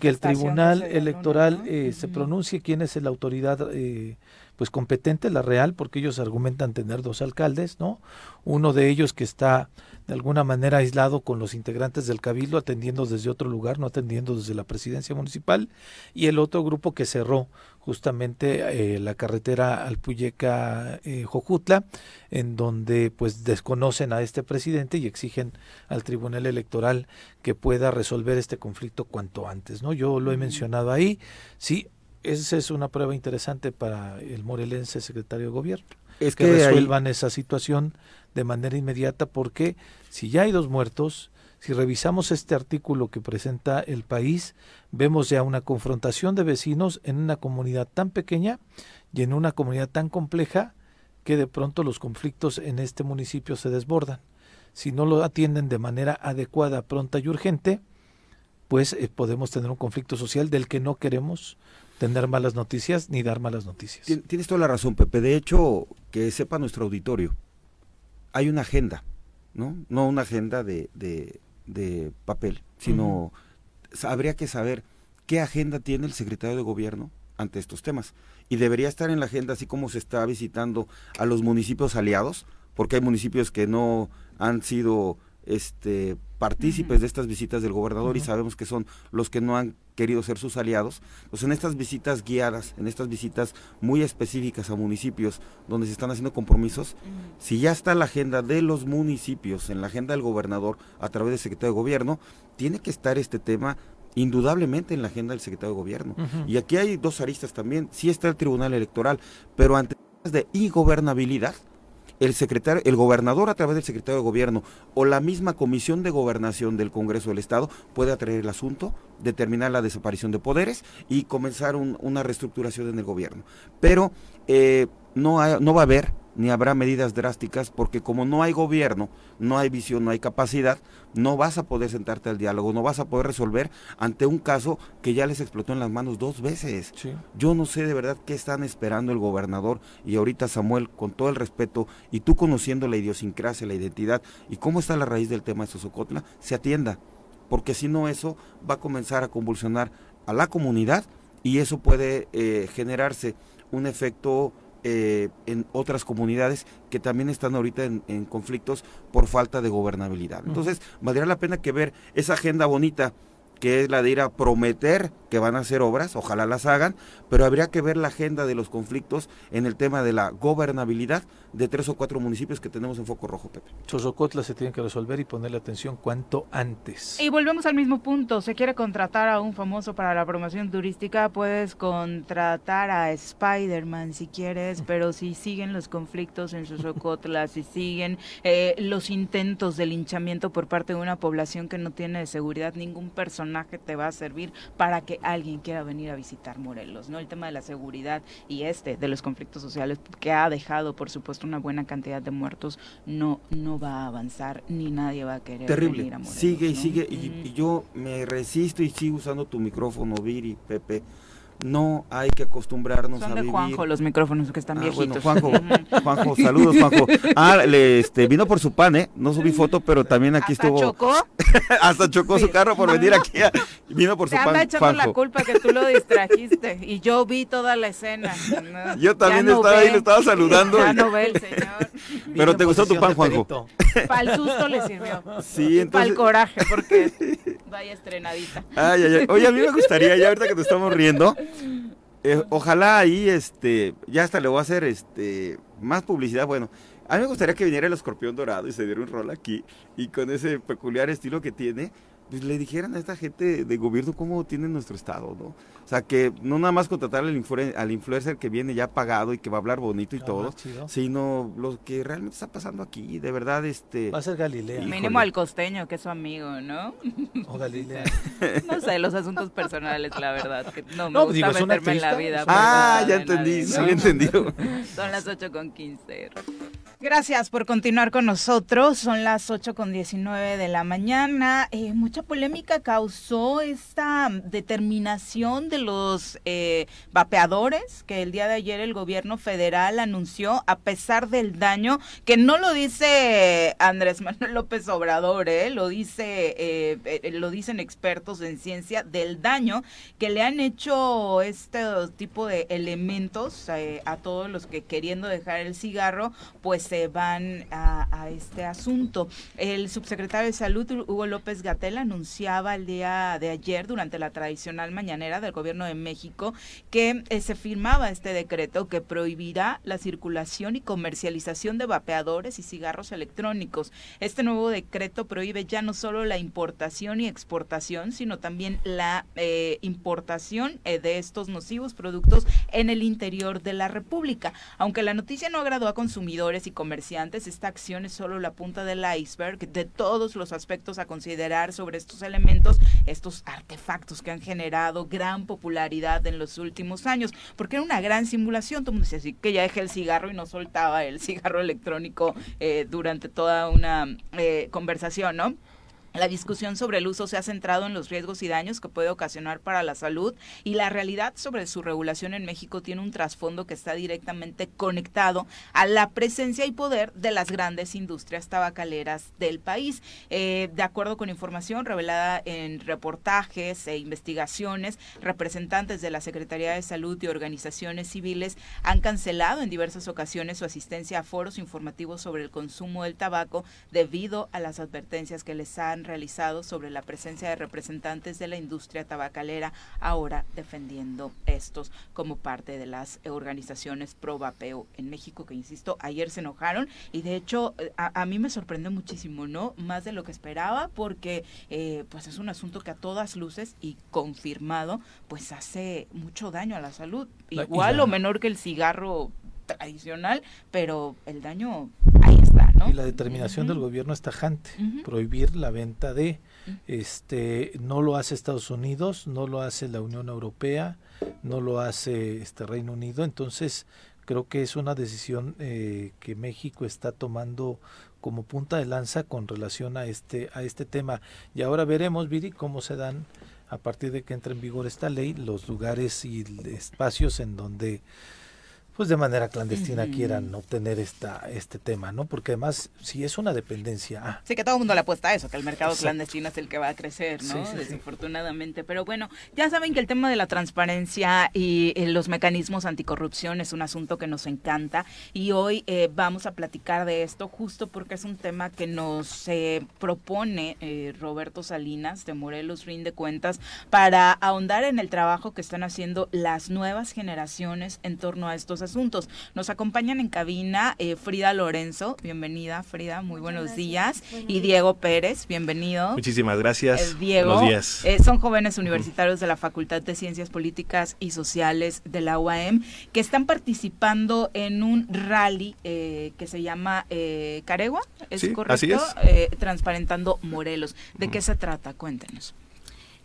que el Tribunal Electoral eh, se pronuncie quién es la autoridad eh, pues competente, la real, porque ellos argumentan tener dos alcaldes, ¿no? Uno de ellos que está de alguna manera aislado con los integrantes del cabildo, atendiendo desde otro lugar, no atendiendo desde la presidencia municipal, y el otro grupo que cerró justamente eh, la carretera Alpuyeca eh, Jojutla, en donde pues desconocen a este presidente y exigen al Tribunal Electoral que pueda resolver este conflicto cuanto antes, ¿no? Yo lo he mencionado ahí, sí, esa es una prueba interesante para el morelense secretario de gobierno. Es que, resuelvan esa situación de manera inmediata porque si ya hay dos muertos, si revisamos este artículo que presenta el país, vemos ya una confrontación de vecinos en una comunidad tan pequeña y en una comunidad tan compleja que de pronto los conflictos en este municipio se desbordan. Si no lo atienden de manera adecuada, pronta y urgente, pues eh, podemos tener un conflicto social del que no queremos tener malas noticias ni dar malas noticias. Tienes toda la razón, Pepe. De hecho, que sepa nuestro auditorio, hay una agenda, ¿no? No una agenda de, de, papel, sino habría que saber qué agenda tiene el secretario de gobierno ante estos temas. Y debería estar en la agenda, así como se está visitando a los municipios aliados, porque hay municipios que no han sido este partícipes de estas visitas del gobernador y sabemos que son los que no han querido ser sus aliados. Pues en estas visitas guiadas, en estas visitas muy específicas a municipios donde se están haciendo compromisos, si ya está la agenda de los municipios, en la agenda del gobernador a través del secretario de gobierno, tiene que estar este tema indudablemente en la agenda del secretario de gobierno. Y aquí hay dos aristas también, sí está el Tribunal Electoral, pero ante de ingobernabilidad, el secretario, el gobernador a través del secretario de gobierno o la misma comisión de gobernación del Congreso del Estado puede atraer el asunto, determinar la desaparición de poderes y comenzar una reestructuración en el gobierno. Pero eh, no, no va a haber ni habrá medidas drásticas porque como no hay gobierno, no hay visión, no hay capacidad, no vas a poder sentarte al diálogo, no vas a poder resolver ante un caso que ya les explotó en las manos dos veces. Yo no sé de verdad qué están esperando el gobernador y ahorita Samuel, con todo el respeto y tú conociendo la idiosincrasia, la identidad y cómo está la raíz del tema de Sosocotla, se atienda, porque si no eso va a comenzar a convulsionar a la comunidad y eso puede eh, generarse un efecto eh, en otras comunidades que también están ahorita en, conflictos por falta de gobernabilidad. Entonces, valdría la pena que ver esa agenda bonita que es la de ir a prometer que van a hacer obras, ojalá las hagan, pero habría que ver la agenda de los conflictos en el tema de la gobernabilidad de tres o cuatro municipios que tenemos en foco rojo, Pepe. Chosocotla se tiene que resolver y ponerle atención cuanto antes. Y volvemos al mismo punto, se quiere contratar a un famoso para la promoción turística, puedes contratar a Spider-Man si quieres, pero si siguen los conflictos en Chosocotla, si siguen eh, los intentos de linchamiento por parte de una población que no tiene de seguridad ningún personal te va a servir para que alguien quiera venir a visitar Morelos, ¿no? El tema de la seguridad y este de los conflictos sociales que ha dejado, por supuesto, una buena cantidad de muertos, no no va a avanzar ni nadie va a querer venir a Morelos. Sigue y sigue y, y, yo me resisto y sigo usando tu micrófono, Viri, Pepe no hay que acostumbrarnos Son a de Juanjo los micrófonos que están ah, viejitos. Bueno, Juanjo, Juanjo, saludos Juanjo. Ah, le, este, vino por su pan, ¿eh? No subí foto, pero también aquí ¿Hasta estuvo. chocó? Hasta chocó su carro por venir aquí. vino por su pan. anda echando la culpa que tú lo distrajiste y yo vi toda la escena. yo también estaba ahí, le estaba saludando. Ya no ve el señor. Pero te gustó tu pan, Juanjo. Para el susto le sirvió. Sí, entonces. Para el coraje, porque vaya estrenadita. Ay, ay, ay. Oye, a mí me gustaría, ya ahorita que te estamos riendo, eh, ojalá ahí, este, ya hasta le voy a hacer, este, más publicidad. Bueno, a mí me gustaría que viniera el escorpión dorado y se diera un rol aquí y con ese peculiar estilo que tiene, pues le dijeran a esta gente de gobierno cómo tiene nuestro estado, ¿no? O sea, que no nada más contratar al, al influencer que viene ya pagado y que va a hablar bonito y ah, todo, sino lo que realmente está pasando aquí, de verdad, este... Va a ser Galilea. Mínimo al costeño, que es su amigo, ¿no? O Galilea. no sé, los asuntos personales, la verdad, que no me no, gusta digo, meterme en la vida. Ah, ya entendí, sí, entendido. Son las 8 con 15. Gracias por continuar con nosotros. Son las 8 con 19 de la mañana. Eh, mucha mucha polémica causó esta determinación los eh, vapeadores que el día de ayer el gobierno federal anunció a pesar del daño que no lo dice Andrés Manuel López Obrador, ¿eh? lo dice eh, eh, lo dicen expertos en ciencia del daño que le han hecho este tipo de elementos a todos los que queriendo dejar el cigarro pues se van a, a este asunto. El subsecretario de Salud Hugo López Gatel anunciaba el día de ayer durante la tradicional mañanera del gobierno de México que se firmaba este decreto que prohibirá la circulación y comercialización de vapeadores y cigarros electrónicos. Este nuevo decreto prohíbe ya no solo la importación y exportación, sino también la eh, importación eh, de estos nocivos productos en el interior de la República. Aunque la noticia no agradó a consumidores y comerciantes, esta acción es solo la punta del iceberg de todos los aspectos a considerar sobre estos elementos, estos artefactos que han generado gran popularidad en los últimos años, porque era una gran simulación. Todo el mundo decía así que ya dejé el cigarro y no soltaba el cigarro electrónico eh, durante toda una eh, conversación, ¿no? La discusión sobre el uso se ha centrado en los riesgos y daños que puede ocasionar para la salud y la realidad sobre su regulación en México tiene un trasfondo que está directamente conectado a la presencia y poder de las grandes industrias tabacaleras del país. Eh, de acuerdo con información revelada en reportajes e investigaciones, representantes de la Secretaría de Salud y organizaciones civiles han cancelado en diversas ocasiones su asistencia a foros informativos sobre el consumo del tabaco debido a las advertencias que les han realizado sobre la presencia de representantes de la industria tabacalera, ahora defendiendo estos como parte de las organizaciones pro vapeo en México, que insisto, ayer se enojaron y de hecho eh, a, mí me sorprende muchísimo, ¿no? Más de lo que esperaba, porque eh, pues es un asunto que a todas luces y confirmado, pues hace mucho daño a la salud, igual o menor que el cigarro tradicional, pero el daño ahí está, ¿no? Y la determinación del gobierno es tajante, prohibir la venta de, este, no lo hace Estados Unidos, no lo hace la Unión Europea, no lo hace este Reino Unido, entonces creo que es una decisión eh, que México está tomando como punta de lanza con relación a este a este tema. Y ahora veremos Viri cómo se dan a partir de que entre en vigor esta ley los lugares y espacios en donde pues de manera clandestina quieran obtener esta este tema, ¿no? Porque además si es una dependencia. Ah. Sí, que todo el mundo le apuesta a eso, que el mercado clandestino es el que va a crecer, ¿no? Desafortunadamente. Pero bueno, ya saben que el tema de la transparencia y eh, los mecanismos anticorrupción es un asunto que nos encanta y hoy eh, vamos a platicar de esto justo porque es un tema que nos eh, propone Roberto Salinas de Morelos Rinde Cuentas para ahondar en el trabajo que están haciendo las nuevas generaciones en torno a estos asuntos. Nos acompañan en cabina eh, Frida Lorenzo, bienvenida Frida, muy buenos días, y Diego Pérez, bienvenido. Muchísimas gracias. Eh, Diego, buenos días. Eh, son jóvenes universitarios de la Facultad de Ciencias Políticas y Sociales de la UAM que están participando en un rally que se llama Caregua, ¿es correcto? Así es. transparentando Morelos. ¿De qué se trata? Cuéntenos.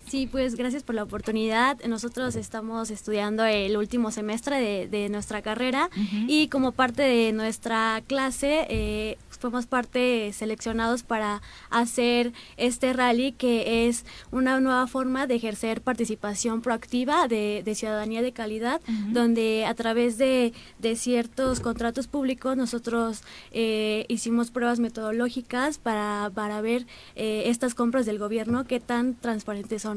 Sí, pues gracias por la oportunidad. Nosotros estamos estudiando el último semestre de, nuestra carrera y como parte de nuestra clase eh, fuimos parte seleccionados para hacer este rally que es una nueva forma de ejercer participación proactiva de, ciudadanía de calidad, donde a través de, ciertos contratos públicos nosotros eh, hicimos pruebas metodológicas para, para ver eh, estas compras del gobierno, qué tan transparentes son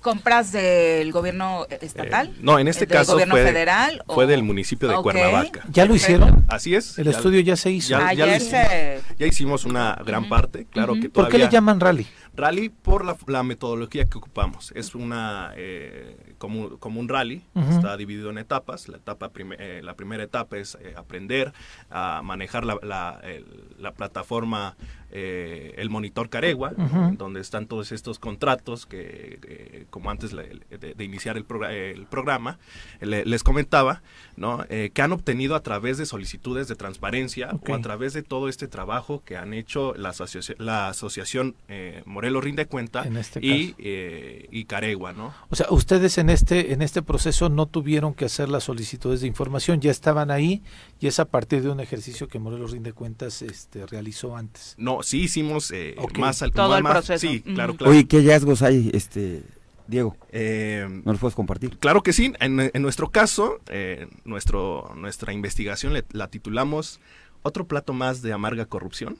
compras del gobierno estatal? Eh, no, en este caso gobierno fue, federal, fue del municipio de Cuernavaca. ¿Ya lo hicieron? Así es. El estudio ya se hizo. Ya, ya, hicimos, una gran parte, claro que todavía... ¿Por qué le llaman rally? Rally por la, metodología que ocupamos. Es una eh, como, como, un rally, está dividido en etapas. La, etapa eh, la primera etapa es eh, aprender a manejar la, la, plataforma, el monitor Caregua, donde están todos estos contratos que, como antes de, iniciar el, el programa, les comentaba, ¿no? que han obtenido a través de solicitudes de transparencia o a través de todo este trabajo que han hecho la, la asociación eh, Morelos Rinde Cuenta este y, eh, y Caregua, ¿no? O sea, ustedes en este en este proceso no tuvieron que hacer las solicitudes de información, ya estaban ahí y es a partir de un ejercicio que Morelos Rinde Cuentas este, realizó antes. No, sí hicimos eh, más al todo el proceso. Sí, claro, claro. Oye, ¿qué hallazgos hay, este Diego, eh, ¿nos los puedes compartir? Claro que sí. En, nuestro caso, eh, nuestro, nuestra investigación la titulamos Otro plato más de amarga corrupción.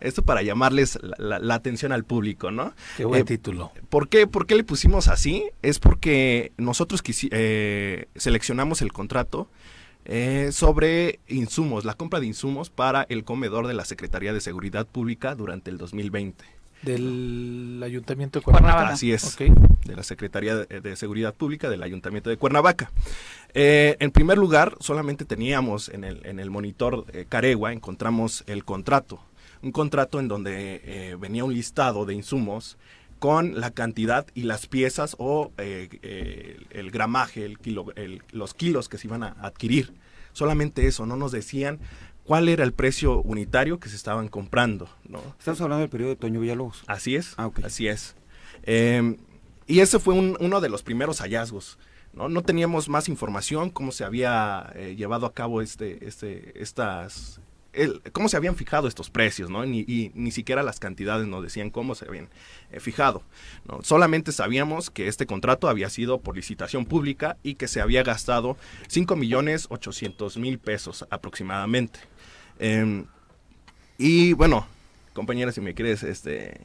Esto para llamarles la, atención al público, ¿no? Qué buen eh, título. ¿por qué, ¿Por qué le pusimos así? Es porque nosotros eh, seleccionamos el contrato eh, sobre insumos, la compra de insumos para el comedor de la Secretaría de Seguridad Pública durante el 2020 del Ayuntamiento de Cuernavaca. Así es, de la Secretaría de, Seguridad Pública del Ayuntamiento de Cuernavaca. Eh, en primer lugar, solamente teníamos en el, en el monitor eh, Caregua, encontramos el contrato, un contrato en donde eh, venía un listado de insumos con la cantidad y las piezas o el gramaje, el kilo, los kilos que se iban a adquirir. Solamente eso, no nos decían cuál era el precio unitario que se estaban comprando. ¿no? Estamos hablando del periodo de Toño Villalobos. Así es, ah, así es. Em, y ese fue uno de los primeros hallazgos. ¿no? no teníamos más información, cómo se había eh, llevado a cabo este, este, estas, cómo se habían fijado estos precios, ¿no? Ni, y ni siquiera las cantidades nos decían cómo se habían eh, fijado. ¿no? Solamente sabíamos que este contrato había sido por licitación pública y que se había gastado 5 millones 800 mil pesos aproximadamente. Em, y bueno, compañera, si me quieres este,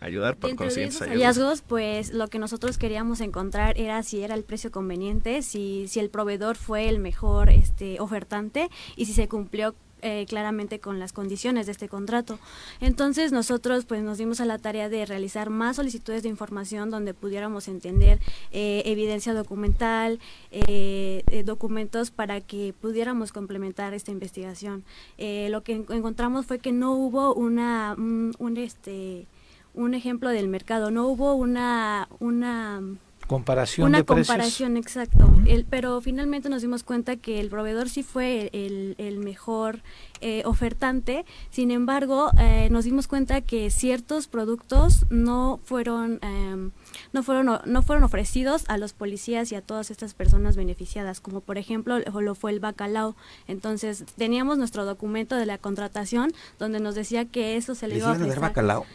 ayudar para conseguir esos hallazgos, pues lo que nosotros queríamos encontrar era si era el precio conveniente, si, si el proveedor fue el mejor este, ofertante y si se cumplió eh, claramente con las condiciones de este contrato. Entonces nosotros pues nos dimos a la tarea de realizar más solicitudes de información donde pudiéramos entender eh, evidencia documental, eh, documentos para que pudiéramos complementar esta investigación. lo que encontramos fue que no hubo una un, este un ejemplo del mercado, no hubo una una comparación una de comparación exacto. El, pero finalmente nos dimos cuenta que el proveedor sí fue el, el mejor eh, ofertante. Sin embargo eh, nos dimos cuenta que ciertos productos no fueron em, no fueron no fueron ofrecidos a los policías y a todas estas personas beneficiadas como por ejemplo lo fue el bacalao. Entonces teníamos nuestro documento de la contratación donde nos decía que eso se le iba a ofrecer. bacalao.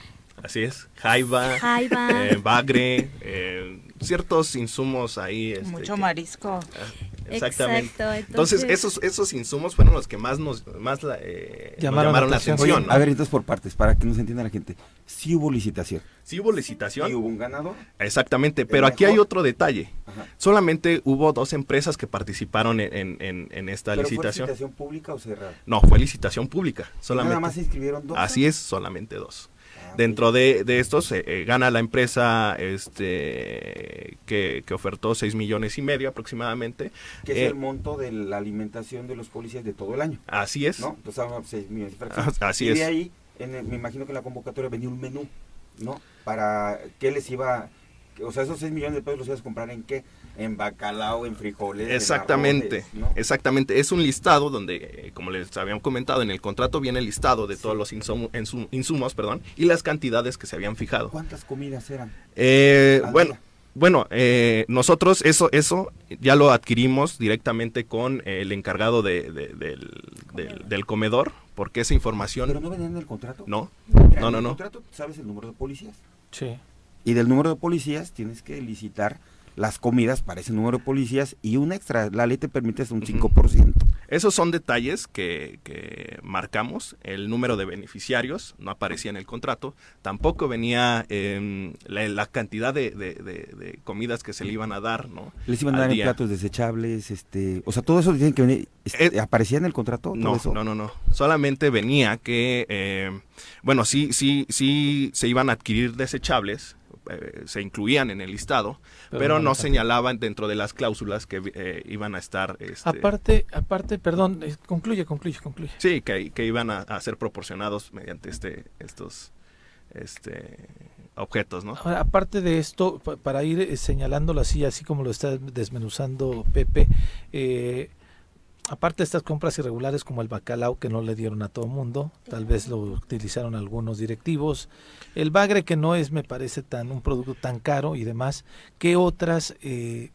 Así es, jaiba, eh, bagre, eh, ciertos insumos ahí. Este, Mucho marisco. Ah, exactamente. entonces, esos esos insumos fueron los que más nos más eh, llamaron, la atención. A ver, entonces por partes, para que nos entienda la gente. Sí hubo licitación. Sí hubo licitación. Y hubo un ganador. Exactamente, pero aquí hay otro detalle. Solamente hubo dos empresas que participaron en, en, en esta licitación. ¿Fue licitación pública o cerrada? No, fue licitación pública. Solamente. Nada más se inscribieron dos. Así es, solamente dos. Dentro de, de estos eh, gana la empresa este que, ofertó 6 millones y medio aproximadamente. Que es el eh, monto de la alimentación de los policías de todo el año. Así es. ¿No? Entonces, 6 millones Así y de ahí, me imagino que en la convocatoria venía un menú, ¿no? Para qué les iba... O sea, esos 6 millones de pesos los ibas a comprar en qué? En bacalao, en frijoles. Exactamente, exactamente. Es un listado donde, eh, como les habíamos comentado, en el contrato viene el listado de todos los insumos, perdón, y las cantidades que se habían fijado. ¿Cuántas comidas eran? Eh, bueno. Bueno, eh, nosotros eso eso ya lo adquirimos directamente con el encargado de, del, comedor, porque esa información... ¿Pero no venía en el contrato? No, no, no. En el contrato sabes el número de policías. Sí. Y del número de policías tienes que licitar las comidas para ese número de policías y un extra, la ley te permite un 5%. Esos son detalles que, que, marcamos, el número de beneficiarios no aparecía en el contrato, tampoco venía eh, la, cantidad de, de, comidas que se le iban a dar, ¿no? Les iban a dar en platos desechables, este, o sea, todo eso tienen que venir, este, eh, ¿aparecía en el contrato? no, no, no, no, solamente venía que, eh, bueno, sí, sí, sí se iban a adquirir desechables, eh, se incluían en el listado, pero, no, señalaban dentro de las cláusulas que eh, iban a estar. Este, aparte, aparte, perdón, eh, concluye, concluye, concluye. Sí, que, que iban a, ser proporcionados mediante este, estos, este, objetos, ¿no? aparte de esto, para ir señalándolo así, así como lo está desmenuzando Pepe, aparte de estas compras irregulares como el bacalao que no le dieron a todo mundo, tal vez lo utilizaron algunos directivos, el bagre que no es, me parece, tan un producto tan caro y demás, ¿qué otras eh,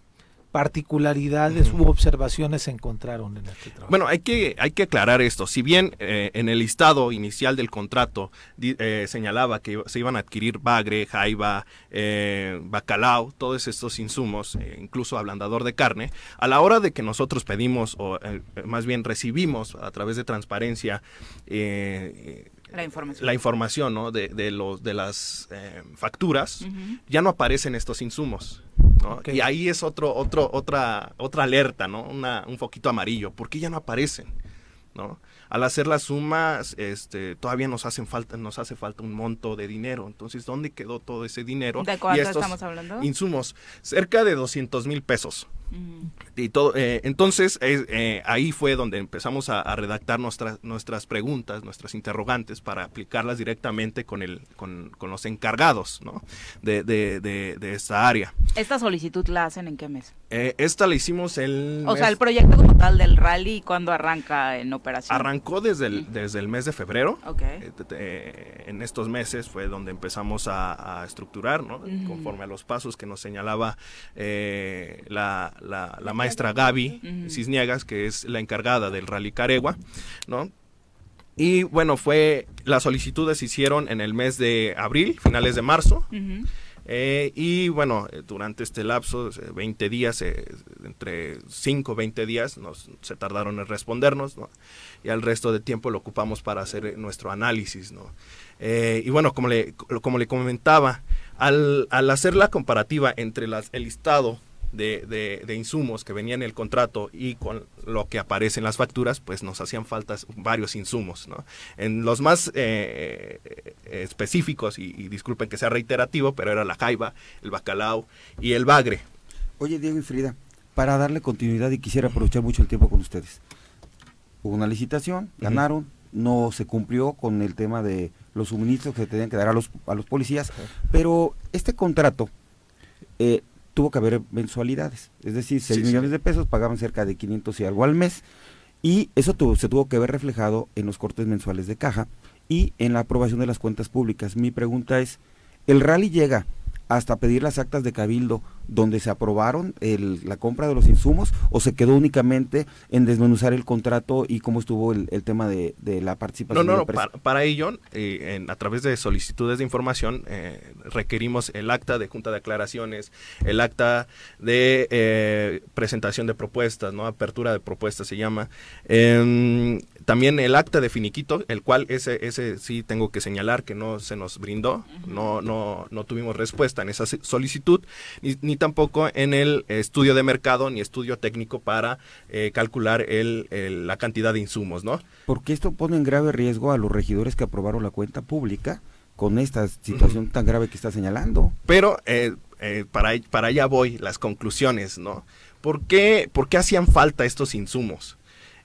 particularidades u observaciones se encontraron en este trabajo? Bueno, hay que, hay que aclarar esto. Si bien eh, en el listado inicial del contrato eh, señalaba que se iban a adquirir bagre, jaiba, eh, bacalao, todos estos insumos, incluso ablandador de carne, a la hora de que nosotros pedimos, o más bien recibimos a través de transparencia, la información, la información ¿no? de, de, los, de las facturas, ya no aparecen estos insumos. Y ahí es otro, otro, otra, otra alerta, ¿no? Una, un foquito amarillo. ¿Por qué ya no aparecen? ¿No? Al hacer las sumas, este, todavía nos hacen falta, nos hace falta un monto de dinero. Entonces, ¿dónde quedó todo ese dinero? ¿De cuánto estamos hablando? Insumos, cerca de 200 mil pesos. Y todo, eh, entonces eh, ahí fue donde empezamos a, redactar nuestras nuestras preguntas, nuestras interrogantes para aplicarlas directamente con el con, los encargados ¿no? de, de, de, esta área. ¿Esta solicitud la hacen en qué mes? Eh, esta la hicimos el... O sea, el proyecto como tal del rally, ¿cuándo arranca en operación? Arrancó desde el, desde el mes de febrero. Okay. en estos meses fue donde empezamos a, estructurar, ¿no? conforme a los pasos que nos señalaba la la, maestra Gaby Cisniegas, que es la encargada del Rally Caregua, ¿no? Y bueno, fue, las solicitudes se hicieron en el mes de abril, finales de marzo. Eh, y bueno, durante este lapso, 20 días, eh, entre 5 o 20 días, nos, se tardaron en respondernos, ¿no? Y al resto de tiempo lo ocupamos para hacer nuestro análisis, ¿no? Eh, y bueno, como le, como le comentaba, al, al hacer la comparativa entre las, el listado de, de, insumos que venían en el contrato y con lo que aparece en las facturas, pues nos hacían falta varios insumos. ¿no? En los más eh, eh, específicos, y, disculpen que sea reiterativo, pero era la jaiba, el bacalao y el bagre. Oye, Diego y Frida, para darle continuidad y quisiera aprovechar mucho el tiempo con ustedes. Hubo una licitación, ganaron, no se cumplió con el tema de los suministros que se tenían que dar a los, a los policías, pero este contrato eh, tuvo que haber mensualidades. Es decir, 6 millones de pesos pagaban cerca de 500 y algo al mes. Y eso tuvo, se tuvo que ver reflejado en los cortes mensuales de caja y en la aprobación de las cuentas públicas. Mi pregunta es, ¿el rally llega hasta pedir las actas de cabildo donde se aprobaron el, la compra de los insumos o se quedó únicamente en desmenuzar el contrato y cómo estuvo el, tema de, la participación? No, no, no para, ello, eh, a través de solicitudes de información, eh, requerimos el acta de junta de aclaraciones, el acta de eh, presentación de propuestas, no apertura de propuestas se llama, em, también el acta de finiquito, el cual ese, ese sí tengo que señalar que no se nos brindó, no, no, no tuvimos respuesta en esa solicitud, ni, tampoco en el estudio de mercado ni estudio técnico para eh, calcular el, la cantidad de insumos, ¿no? Porque esto pone en grave riesgo a los regidores que aprobaron la cuenta pública con esta situación tan grave que está señalando. Pero eh, eh, para, para allá voy, las conclusiones, ¿no? ¿Por qué, ¿Por qué hacían falta estos insumos?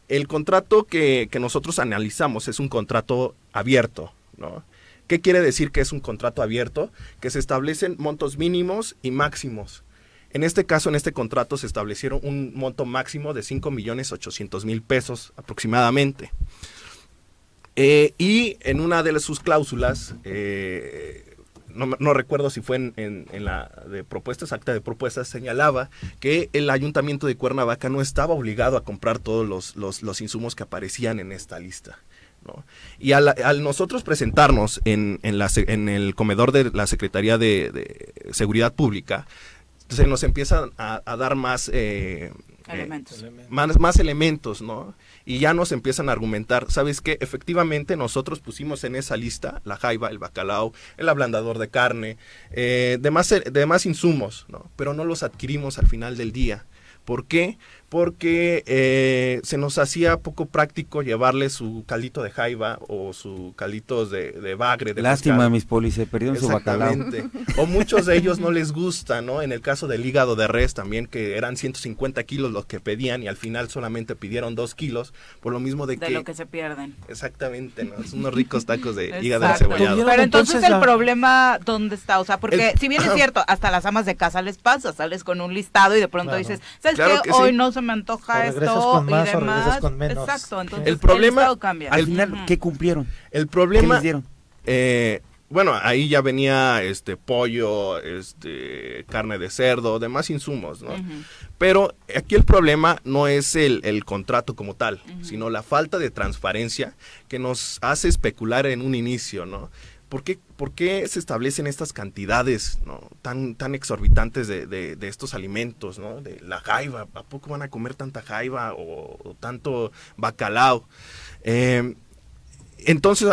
El contrato que, nosotros analizamos es un contrato abierto, ¿no? ¿Qué quiere decir que es un contrato abierto? Que se establecen montos mínimos y máximos. En este caso, en este contrato se establecieron un monto máximo de 5 millones 800 mil pesos aproximadamente. Eh, y en una de sus cláusulas, eh, no, recuerdo si fue en, la de propuestas, acta de propuestas, señalaba que el ayuntamiento de Cuernavaca no estaba obligado a comprar todos los, insumos que aparecían en esta lista. Y al, nosotros presentarnos en, en, el comedor de la Secretaría de, Seguridad Pública, se nos empiezan a, dar más, eh, eh, más, más elementos, ¿no? y ya nos empiezan a argumentar, ¿sabes qué? Efectivamente nosotros pusimos en esa lista la jaiba, el bacalao, el ablandador de carne, eh, demás, demás insumos, ¿no? Pero no los adquirimos al final del día. ¿Por qué? Porque eh, se nos hacía poco práctico llevarle su caldito de jaiba o su caldito de, de bagre. De Lástima, mis polis, se perdieron su bacalao. O muchos de ellos no les gusta, ¿no? En el caso del hígado de res también, que eran 150 kilos los que pedían y al final solamente pidieron 2 kilos, por lo mismo de, que... De lo que se pierden. Exactamente, ¿no? Es unos ricos tacos de hígado de cebollado. Pero entonces, el problema, ¿dónde está? O sea, porque si bien es cierto, hasta las amas de casa les pasa, sales con un listado y de pronto dices, ¿sabes qué? Hoy no se me antoja O esto con más y o demás. regresas con menos. Exacto, entonces El problema- cambia. Al final, Ujú. ¿qué cumplieron? El ¿Qué problema, les dieron? eh, bueno, ahí ya venía este pollo, este carne de cerdo, demás insumos, ¿no? Pero aquí el problema no es el, el contrato como tal, sino la falta de transparencia que nos hace especular en un inicio, ¿no? ¿Por qué, por qué se establecen estas cantidades tan, tan exorbitantes de, de- estos alimentos, ¿no? De la jaiba, ¿a poco van a comer tanta jaiba o, tanto bacalao? Eh, entonces,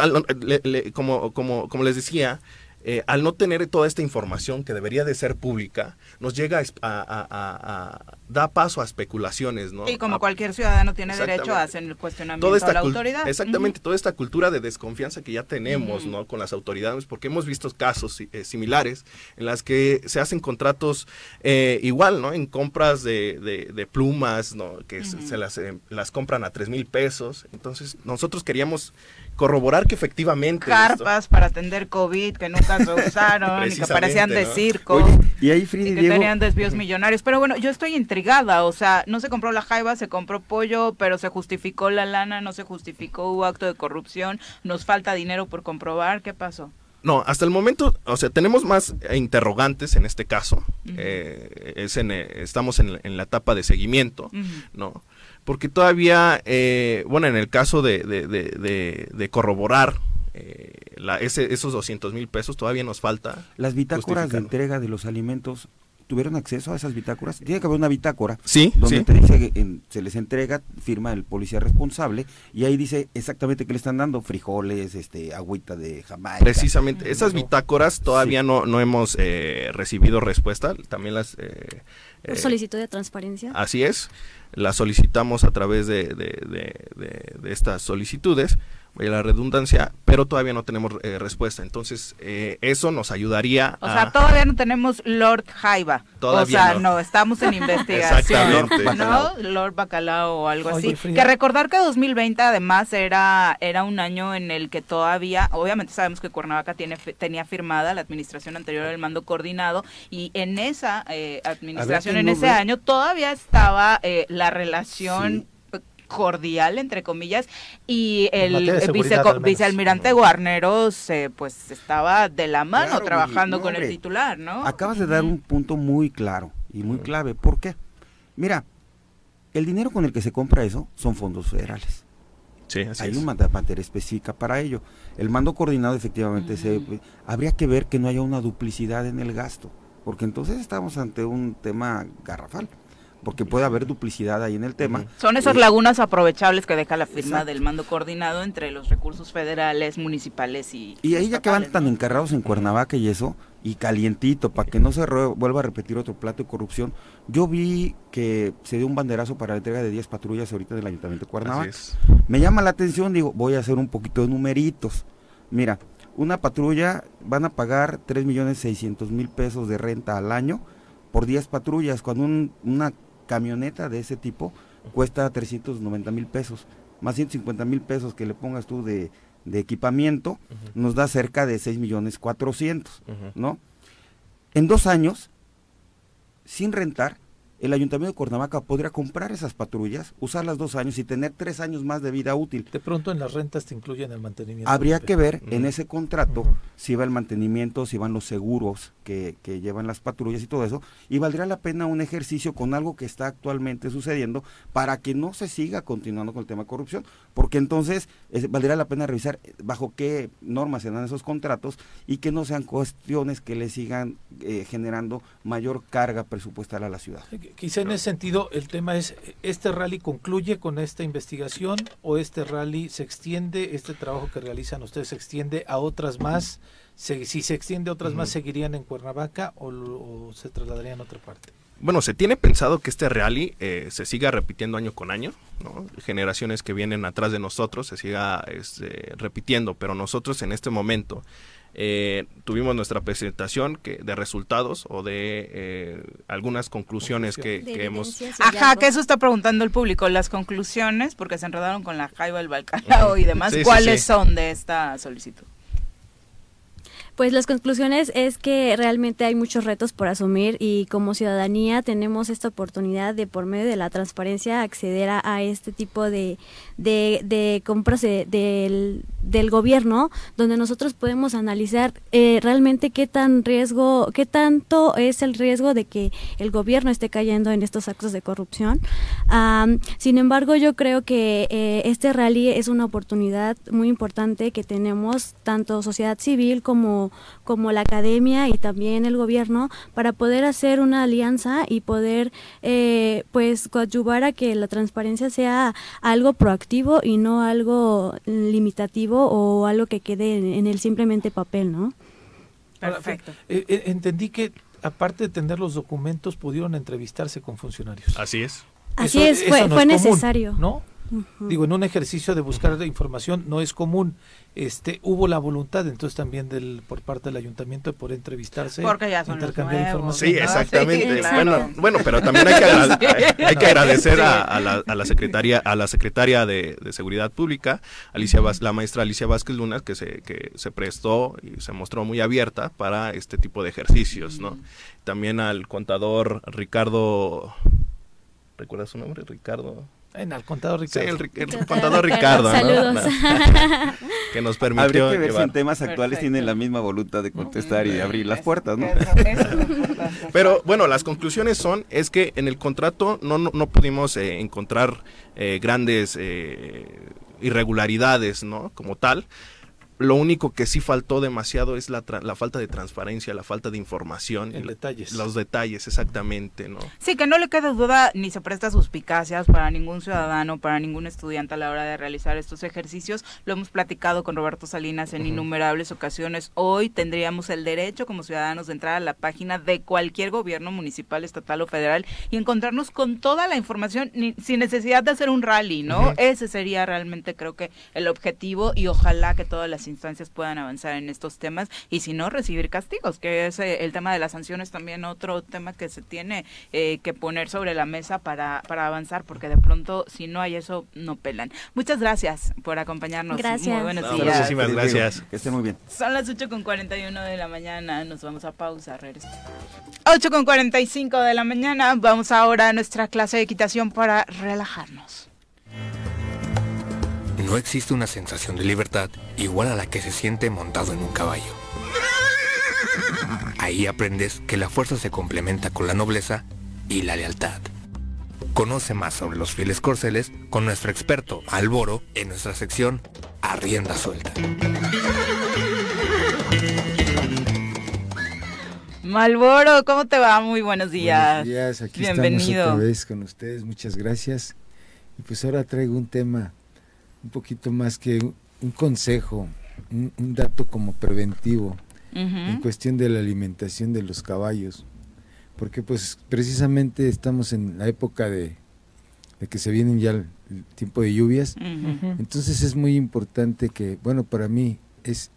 le- como, como, como les decía, eh, al no tener toda esta información que debería de ser pública, nos llega a, a- a- a- a- da paso a especulaciones, ¿no? Y como cualquier ciudadano tiene derecho a hacer el cuestionamiento toda esta a la autoridad. Exactamente, toda esta cultura de desconfianza que ya tenemos. ¿no? Con las autoridades, porque hemos visto casos eh, similares en las que se hacen contratos eh, igual, ¿no? En compras de, de- de plumas, ¿no? Que se las, eh, las compran a tres mil pesos. Entonces, nosotros queríamos corroborar que efectivamente... esto- Carpas para atender COVID que nunca se usaron y que parecían de ¿no? circo. Oye, y ahí Frida y que Diego, tenían desvíos millonarios. Pero bueno, yo estoy intrigada. O sea, no se compró la jaiba, se compró pollo, pero se justificó la lana, no se justificó, hubo acto de corrupción, nos falta dinero por comprobar. ¿Qué pasó? No, hasta el momento, o sea, tenemos más eh, interrogantes en este caso. Eh, es en, eh, estamos en, la- en la etapa de seguimiento. ¿no? Porque todavía, eh, bueno, en el caso de, de- de- de- de corroborar eh, la- ese- esos 200 mil pesos, todavía nos falta. las bitácoras de entrega de los alimentos, ¿tuvieron acceso a esas bitácoras? Tiene que haber una bitácora Sí, donde sí. te dice, que en- se les entrega, firma el policía responsable y ahí dice exactamente qué le están dando, frijoles, este, agüita de Jamaica. Precisamente, esas bitácoras todavía no, no hemos eh, recibido respuesta. También las... Por eh, solicitud de transparencia. Así es, las solicitamos a través de, de- de- de- de estas solicitudes, vaya la redundancia, pero todavía no tenemos eh, respuesta. Entonces, eh, eso nos ayudaría O a... sea, todavía no tenemos Lord Jaiba. Todavía o sea, no. no. estamos en investigación. Exactamente. ¿No? Lord Bacalao o algo Oye, así. Frida. Que recordar que 2020 además era, era un año en el que todavía, obviamente sabemos que Cuernavaca tiene, tenía firmada la administración anterior del mando coordinado y en esa eh, administración, en ese año todavía estaba eh, la relación cordial entre comillas y el vicealmirante Guarneros eh, pues estaba de la mano Claro, trabajando no, con el titular, ¿no? Acabas de dar un punto muy claro y muy clave. ¿Por qué? Mira, el dinero con el que se compra eso son fondos federales. Sí, así Hay es. una materia específica para ello. El mando coordinado efectivamente se habría que ver que no haya una duplicidad en el gasto, porque entonces estamos ante un tema garrafal, porque puede haber duplicidad ahí en el tema. Son esas Eh, lagunas aprovechables que deja la firma Exacto. del mando coordinado entre los recursos federales, municipales y Y ahí ya que van estatales, tan ¿no? encarrados en Cuernavaca y eso, y calientito, para que no se vuelva a repetir otro plato de corrupción, yo vi que se dio un banderazo para la entrega de 10 patrullas ahorita del Ayuntamiento de Así Cuernavaca. es. Me llama la atención, digo, voy a hacer un poquito de numeritos. Mira, una patrulla van a pagar 3 millones 600 mil pesos de renta al año por 10 patrullas, cuando un- una camioneta de ese tipo cuesta 390 mil pesos, más 150 mil pesos que le pongas tú de, de equipamiento, nos da cerca de 6 millones 400, Ujú. ¿no? En dos años, sin rentar, el Ayuntamiento de Cuernavaca podría comprar esas patrullas, usarlas dos años y tener tres años más de vida útil. De pronto en las rentas te incluyen el mantenimiento. Habría que ver en ese contrato si va el mantenimiento, si van los seguros que, que llevan las patrullas y todo eso, y valdría la pena un ejercicio con algo que está actualmente sucediendo para que no se siga continuando con el tema de corrupción, porque entonces es- valdría la pena revisar eh, bajo qué normas se dan esos contratos y que no sean cuestiones que le sigan eh, generando mayor carga presupuestal a la ciudad. Quizá en ese sentido el tema es, ¿este rally concluye con esta investigación o este rally se extiende, este trabajo que realizan ustedes se extiende a otras más? Se- si se extiende a otras más. ¿seguirían en Cuernavaca o, lo- o se trasladarían a otra parte? Bueno, se tiene pensado que este rally eh, se siga repitiendo año con año, ¿no? Generaciones que vienen atrás de nosotros se siga este, repitiendo, pero nosotros en este momento eh, tuvimos nuestra presentación que, de resultados o de eh, algunas conclusiones que, hemos... Ajá, que eso está preguntando el público, las conclusiones, porque se enredaron con la jaiba, el balcalao y demás, Sí, sí, ¿cuáles sí. son de esta solicitud? Pues las conclusiones es que realmente hay muchos retos por asumir y como ciudadanía tenemos esta oportunidad de por medio de la transparencia acceder a, este tipo de, de, compras del, del, gobierno donde nosotros podemos analizar eh, realmente qué tan riesgo, qué tanto es el riesgo de que el gobierno esté cayendo en estos actos de corrupción. sin embargo, yo creo que eh, este rally es una oportunidad muy importante que tenemos tanto sociedad civil como como, la academia y también el gobierno para poder hacer una alianza y poder eh, pues coadyuvar a que la transparencia sea algo proactivo y no algo limitativo o algo que quede en, el simplemente papel, ¿no? Perfecto. Eh, eh, entendí que aparte de tener los documentos pudieron entrevistarse con funcionarios. Así es. Así es, fue, fue necesario. ¿No? Digo, en un ejercicio de buscar información no es común. Este, hubo la voluntad entonces también del por parte del ayuntamiento de poder entrevistarse, Porque ya son intercambiar información. Sí, exactamente. bueno, bueno, pero también hay que, hay que agradecer a, la, a, la, secretaria a la secretaria de, Seguridad Pública, Alicia la maestra Alicia Vázquez Luna, que se que se prestó y se mostró muy abierta para este tipo de ejercicios, ¿no? También al contador Ricardo ¿Recuerdas su nombre? Ricardo en el contador Ricardo. Sí, el, contador Ricardo. Saludos. que nos permitió. Habría que ver si en temas actuales tienen la misma voluntad de contestar y de abrir las puertas, ¿no? Pero bueno, las conclusiones son es que en el contrato no, no, pudimos eh, encontrar eh, grandes eh, irregularidades, ¿no? Como tal. Lo único que sí faltó demasiado es la, la falta de transparencia, la falta de información. En detalles. Los detalles, exactamente, ¿no? Sí, que no le quede duda ni se presta suspicacias para ningún ciudadano, para ningún estudiante a la hora de realizar estos ejercicios. Lo hemos platicado con Roberto Salinas en innumerables ocasiones. Hoy tendríamos el derecho como ciudadanos de entrar a la página de cualquier gobierno municipal, estatal o federal y encontrarnos con toda la información sin necesidad de hacer un rally, ¿no? Ese sería realmente creo que el objetivo y ojalá que todas las instancias puedan avanzar en estos temas y si no, recibir castigos, que es eh, el tema de las sanciones también otro tema que se tiene eh, que poner sobre la mesa para, para avanzar, porque de pronto si no hay eso, no pelan. Muchas gracias por acompañarnos. Gracias. Muy buenos días. Muchísimas gracias. Que esté muy bien. Son las 8 con 41 de la mañana, nos vamos a pausa, regresamos. 8 con 45 de la mañana, vamos ahora a nuestra clase de equitación para relajarnos. No existe una sensación de libertad igual a la que se siente montado en un caballo. Ahí aprendes que la fuerza se complementa con la nobleza y la lealtad. Conoce más sobre los fieles corceles con nuestro experto Alboro en nuestra sección Arrienda Suelta. Malboro, ¿cómo te va? Muy buenos días. Buenos días, aquí Bienvenido. estamos otra vez con ustedes, muchas gracias. Y pues ahora traigo un tema un poquito más que un, consejo, un, dato como preventivo en cuestión de la alimentación de los caballos, porque pues precisamente estamos en la época de, que se vienen ya el, tiempo de lluvias, entonces es muy importante que, bueno, para mí es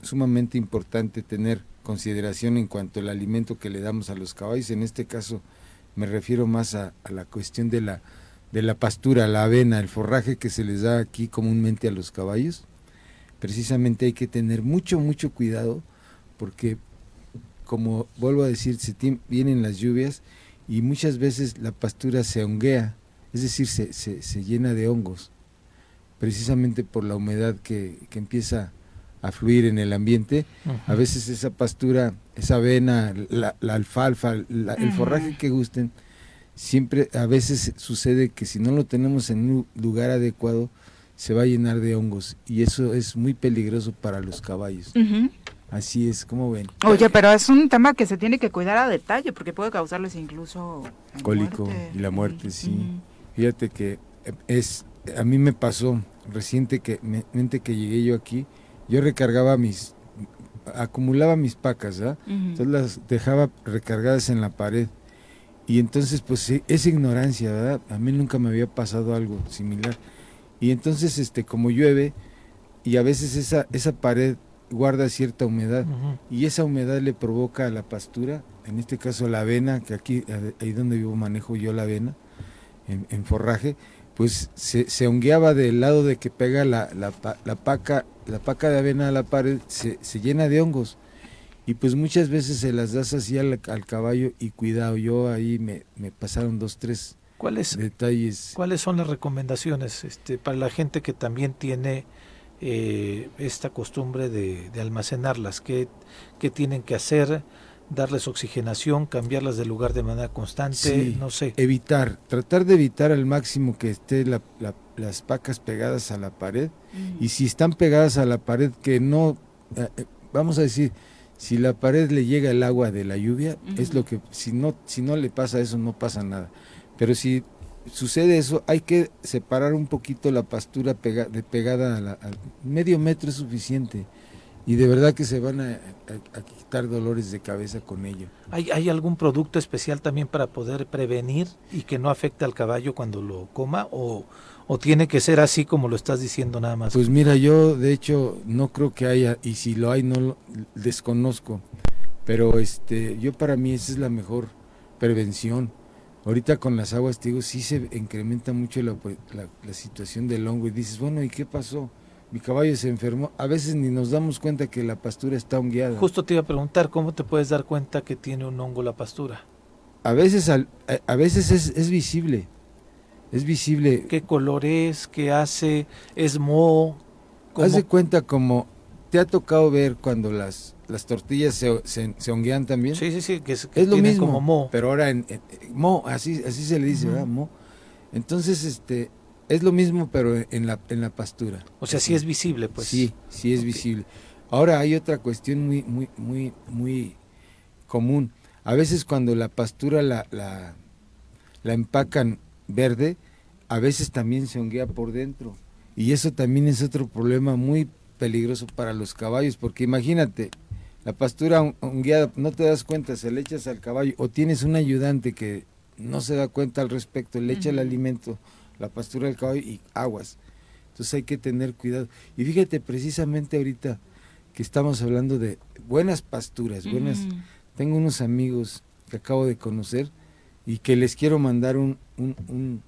sumamente importante tener consideración en cuanto al alimento que le damos a los caballos, en este caso me refiero más a la cuestión de la de la pastura, la avena, el forraje que se les da aquí comúnmente a los caballos, precisamente hay que tener mucho, mucho cuidado porque, como vuelvo a decir, se vienen las lluvias y muchas veces la pastura se honguea, es decir, se, se, llena de hongos, precisamente por la humedad que, que empieza a fluir en el ambiente. A veces esa pastura, esa avena, la, alfalfa, el forraje que gusten, siempre a veces sucede que si no lo tenemos en un lugar adecuado se va a llenar de hongos y eso es muy peligroso para los caballos. Así es, como ven. Oye, pero es un tema que se tiene que cuidar a detalle porque puede causarles incluso cólico y la muerte, sí. Fíjate que es a mí me pasó reciente que mente que llegué yo aquí, yo recargaba mis acumulaba mis pacas, ¿ah? Entonces las dejaba recargadas en la pared y entonces, pues es ignorancia, ¿verdad? A mí nunca me había pasado algo similar. Y entonces, este, como llueve, y a veces esa, esa pared guarda cierta humedad, y esa humedad le provoca a la pastura, en este caso la avena, que aquí, ahí donde vivo manejo yo la avena, en, forraje, pues se, se hongueaba del lado de que pega la, la, la, paca, la paca de avena a la pared, se, se llena de hongos y pues muchas veces se las das así al, caballo y cuidado, yo ahí me, me pasaron dos, tres ¿Cuáles, detalles. ¿Cuáles son las recomendaciones este, para la gente que también tiene eh, esta costumbre de, almacenarlas? ¿Qué, ¿Qué, tienen que hacer? ¿Darles oxigenación? ¿Cambiarlas de lugar de manera constante? no sé. Evitar, tratar de evitar al máximo que esté las pacas pegadas a la pared. Y si están pegadas a la pared, que no, eh, eh, vamos a decir, si la pared le llega el agua de la lluvia, es lo que, si no, si no le pasa eso, no pasa nada pero si sucede eso, hay que separar un poquito la pastura de pegada a, la, medio metro es suficiente. Y de verdad que se van a, quitar dolores de cabeza con ello. ¿Hay, ¿Hay algún producto especial también para poder prevenir y que no afecte al caballo cuando lo coma? ¿O, o tiene que ser así como lo estás diciendo nada más? Pues mira, yo de hecho no creo que haya, y si lo hay no lo desconozco. Pero este, yo para mí esa es la mejor prevención Ahorita con las aguas, te digo, sí se incrementa mucho pues, la, situación del hongo y dices, bueno, ¿y qué pasó? Mi caballo se enfermó. A veces ni nos damos cuenta que la pastura está hongueada. Justo te iba a preguntar, ¿cómo te puedes dar cuenta que tiene un hongo la pastura? A veces, a, veces es, visible. Es visible. ¿Qué color es? ¿Qué hace? ¿Es moho? Haz de cuenta como te ha tocado ver cuando las las tortillas se, se, honguean también. Sí, sí, sí, que es, lo mismo, como mo. pero ahora en, mo, así, así se le dice, ¿verdad? Mo. Entonces, este, es lo mismo, pero en la, en la pastura. O sea, sí es visible, pues. Sí, sí es visible. Ahora hay otra cuestión muy, muy, muy, muy común. A veces cuando la pastura la, la, la empacan verde, a veces también se honguea por dentro. Y eso también es otro problema muy peligroso para los caballos, porque imagínate, la pastura guiada no te das cuenta, se le echas al caballo o tienes un ayudante que no se da cuenta al respecto, le echa el alimento, la pastura del caballo y aguas. Entonces hay que tener cuidado. Y fíjate, precisamente ahorita que estamos hablando de buenas pasturas, buenas... Tengo unos amigos que acabo de conocer y que les quiero mandar un, un,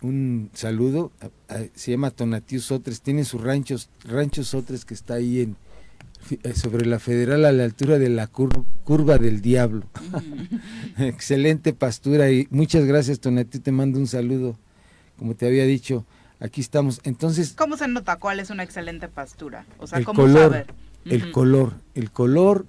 un, saludo. se llama Tonatiuh Sotres, tiene sus ranchos, ranchos Sotres que está ahí en, eh, sobre la federal a la altura de la curva del diablo. Excelente pastura y muchas gracias Tonati, te mando un saludo. Como te había dicho, aquí estamos. Entonces, ¿cómo se nota cuál es una excelente pastura? O sea, el ¿cómo color, saber? El color, el color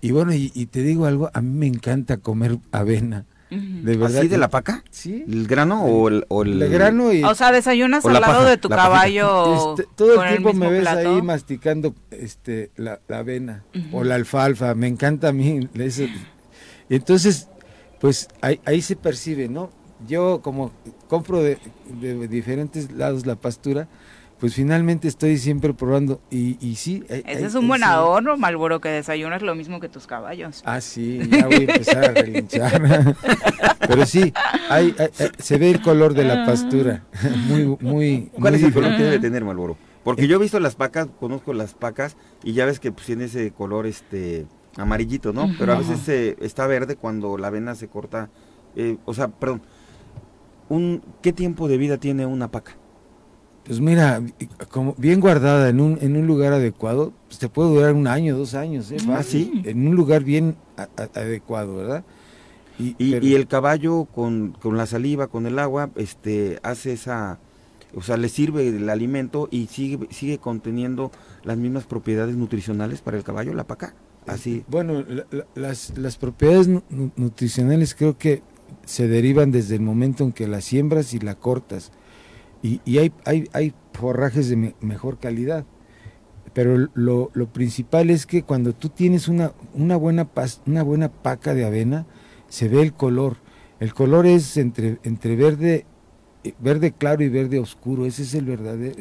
y bueno, y, te digo algo, a mí me encanta comer avena. ¿De verdad? ¿Así de la paca? Sí. ¿El grano o el...? O, el, grano y... O sea, desayunas al lado de tu caballo este, Todo el tiempo me ves ahí masticando este, la, avena o la alfalfa. Me encanta a mí. Entonces, pues ahí, ahí se percibe, ¿no? Yo como compro de, de diferentes lados la pastura, pues finalmente estoy siempre probando y, y sí. Ese es un buen adorno, Malboro, que desayunas lo mismo que tus caballos. Ah, sí, ya voy a empezar a relinchar. Pero sí, hay, se ve el color de la pastura. muy, muy. ¿Cuál es el color que debe tener Malboro? Porque eh, yo he visto las pacas, conozco las pacas y ya ves que pues, tiene ese color este amarillito, ¿no? Pero a veces eh, está verde cuando la avena se corta. Eh, o sea, perdón. Un, ¿Qué tiempo de vida tiene una paca? Pues mira, como bien guardada en un, en un lugar adecuado, pues te puede durar un año, dos años, ¿eh? Sí. En un lugar bien adecuado, ¿verdad? Y, y, el caballo con, con, la saliva, con el agua, este, hace esa, o sea, le sirve el alimento y sigue, sigue conteniendo las mismas propiedades nutricionales para el caballo, la paca. Así. Bueno, las, las propiedades nutricionales creo que se derivan desde el momento en que la siembras y la cortas y, hay, hay, hay, forrajes de mejor calidad. Pero lo, lo, principal es que cuando tú tienes una, una, buena una buena paca de avena, se ve el color. El color es entre, entre verde, eh, verde claro y verde oscuro. Ese es el verdadero,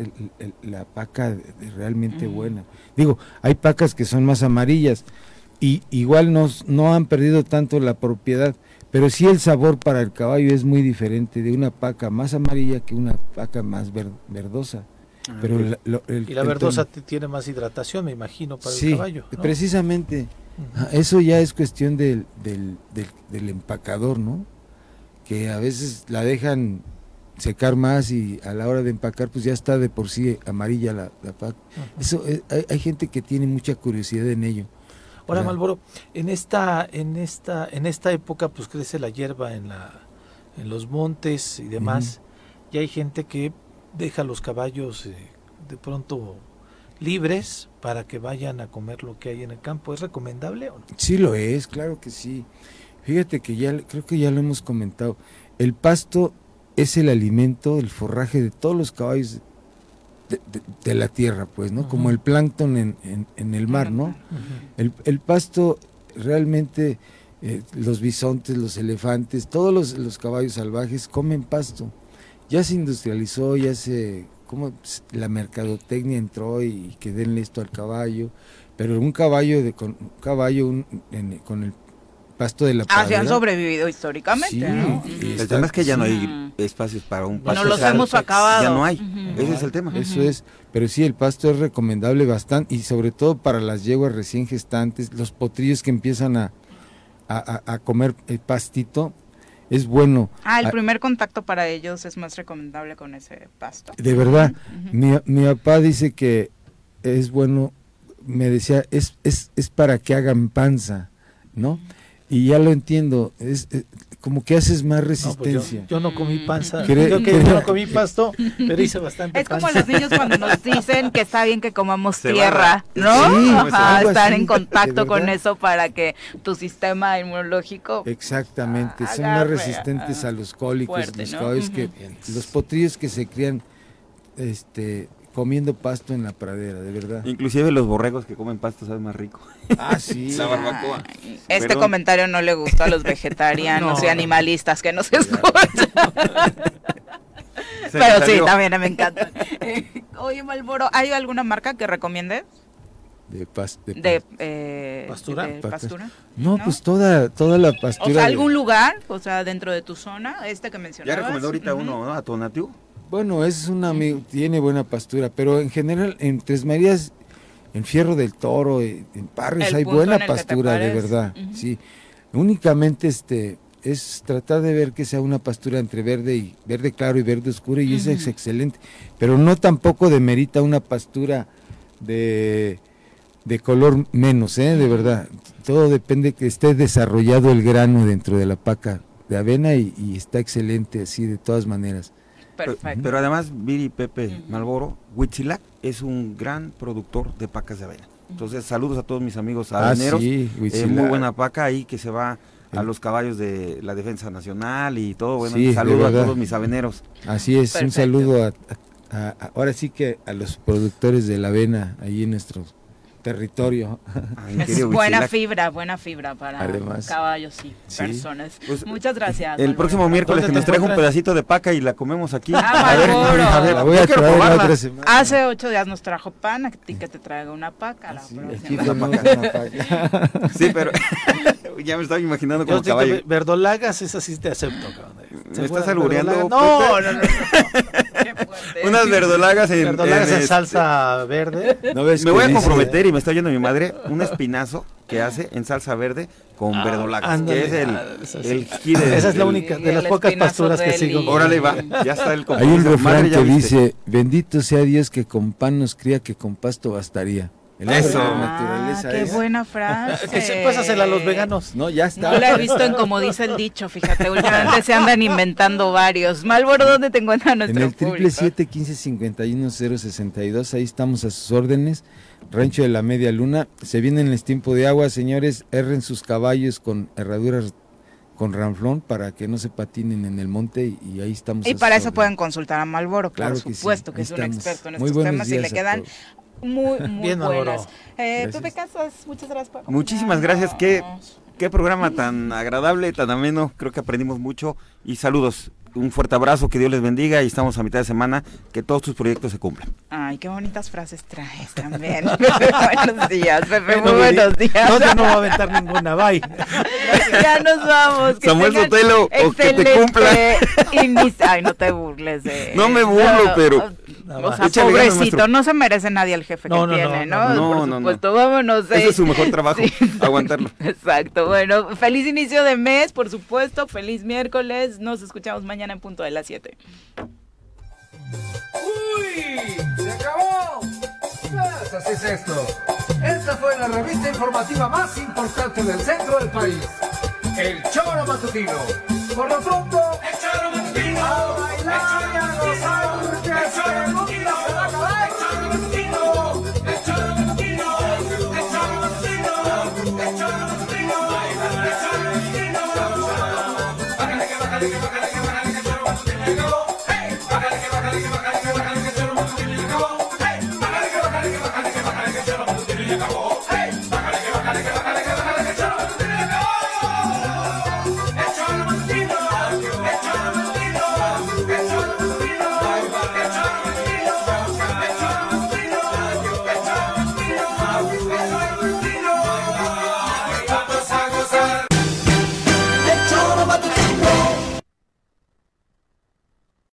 la paca realmente buena. Digo, hay pacas que son más amarillas y igual nos, no han perdido tanto la propiedad, pero sí el sabor para el caballo es muy diferente de una paca más amarilla que una paca más verdosa. Ah, pero y la verdosa tiene más hidratación, me imagino, para el caballo. Precisamente, eso ya es cuestión del, del, del, empacador, ¿no? Que a veces la dejan secar más y a la hora de empacar pues ya está de por sí amarilla la, paca. Eso eh, hay, hay, gente que tiene mucha curiosidad en ello. Ahora, Malboro, en esta, en esta, en esta época, pues crece la hierba en la, en los montes y demás, y hay gente que deja los caballos eh, de pronto libres para que vayan a comer lo que hay en el campo. ¿Es recomendable o no? Sí lo es, claro que sí. Fíjate que ya creo que ya lo hemos comentado. El pasto es el alimento, el forraje de todos los caballos de, la tierra, pues, ¿no? Como el plancton en, en, el mar, ¿no? el, el, pasto realmente, eh, los bisontes, los elefantes, todos los, los, caballos salvajes comen pasto. Ya se industrializó, ya se, como la mercadotecnia entró y que denle esto al caballo, pero un caballo de con un caballo con el pasto de la Ah, se han sobrevivido históricamente, ¿no? El tema es que ya no hay espacios para un pasto. No los hemos acabado. Ya no hay. Ese es el tema. Eso es. Pero sí, el pasto es recomendable bastante y sobre todo para las yeguas recién gestantes, los potrillos que empiezan a, a, comer el pastito, es bueno. Ah, el primer contacto para ellos es más recomendable con ese pasto. De verdad, mi, mi papá dice que es bueno, me decía, es, es, es para que hagan panza, ¿no? Y ya lo entiendo, es, eh, como que haces más pues resistencia. yo, no comí panza, creo que yo no comí pasto, pero hice bastante Es como los niños cuando nos dicen que está bien que comamos tierra, ¿no? Sí, estar en contacto con eso para que tu sistema inmunológico Exactamente, son más resistentes a, los cólicos, los que los potrillos que se crían este comiendo pasto en la pradera, de verdad. Inclusive los borregos que comen pasto saben más rico. Ah, sí. la barbacoa. Este comentario no le gustó a los vegetarianos y animalistas que nos escuchan. Pero sí, también me encanta. oye, Malboro, ¿hay alguna marca que recomiendes? De, pas, de, eh, pastura. No, pues toda, toda la pastura. O sea, algún lugar, o sea, dentro de tu zona, este que mencionabas. Ya recomendó ahorita uno, ¿no? A Tonatiuh. Bueno, es un amigo, tiene buena pastura, pero en general en Tres Marías, en Fierro del Toro, en Parres hay buena pastura, de verdad. Sí, únicamente este es tratar de ver que sea una pastura entre verde y verde claro y verde oscuro y eso es excelente, pero no tampoco demerita una pastura de, de color menos, ¿eh? de verdad. Todo depende que esté desarrollado el grano dentro de la paca de avena y, y está excelente así de todas maneras. Pero, además, Viri Pepe Malboro, Huitzilac es un gran productor de pacas de avena. Entonces, saludos a todos mis amigos ah, aveneros. sí, eh, muy buena paca ahí que se va a los caballos de la Defensa Nacional y todo. Bueno, sí, saludo a todos mis aveneros. Así es, un saludo a, ahora sí que a los productores de la avena ahí en nuestros territorio. es buena fibra, buena fibra para caballos y personas. Pues, Muchas gracias. El próximo miércoles que nos traiga un pedacito de paca y la comemos aquí. Ah, a, ver, a ver, la voy a traer Hace ocho días nos trajo pan, a ti que te traiga una paca. La sí, sí, pero ya me estaba imaginando como caballo. verdolagas, esa sí te acepto. ¿Me estás albureando? No, no, no. Unas verdolagas en, verdolagas en, salsa verde. me voy a comprometer y me está oyendo mi madre un espinazo que hace en salsa verde con ah, verdolagas, que es el, el Esa es la única, de las pocas pasturas que sigo. Órale, va, ya está el Hay un refrán que dice, bendito sea Dios que con pan nos cría, que con pasto bastaría. Eso. Ah, qué buena frase. que se, pásasela a los veganos. No, ya está. Yo la he visto en como dice el dicho, fíjate, últimamente se andan inventando varios. Malboro, ¿dónde te encuentran nuestro En el triple siete quince cincuenta ahí estamos a sus órdenes. Rancho de la Media Luna. Se vienen el tiempo de agua, señores. Erren sus caballos con herraduras con ranflón para que no se patinen en el monte y, ahí estamos. Y para eso pueden consultar a Malboro, claro por supuesto, que, es un experto en estos temas y le quedan muy, muy buenas. Eh, Pepe Casas, muchas gracias por Muchísimas gracias. Qué, qué programa tan agradable, tan ameno. Creo que aprendimos mucho. Y saludos un fuerte abrazo, que Dios les bendiga y estamos a mitad de semana, que todos tus proyectos se cumplan. Ay, qué bonitas frases traes también. buenos días, Pepe, muy buenos días. No, no va a aventar ninguna, bye. ya nos vamos. Samuel Sotelo, o que te cumpla. Ay, no te burles de... No me burlo, pero... o sea, pobrecito, no se merece nadie el jefe que tiene, ¿no? No, no, no. vámonos. Ese es su mejor trabajo, aguantarlo. Exacto, bueno, feliz inicio de mes, por supuesto, feliz miércoles, nos escuchamos mañana mañana en punto de las 7. ¡Uy! ¡Se acabó! Pues así es esto. Esta fue la revista informativa más importante del centro del país. El Choro Matutino. Por lo pronto, el Choro Matutino. A bailar y a gozar porque el Choro Matutino se va a acabar. El Choro Matutino. El Choro Matutino. El Choro Matutino. El Choro Matutino. El Choro Matutino. Bájale que bájale que bájale.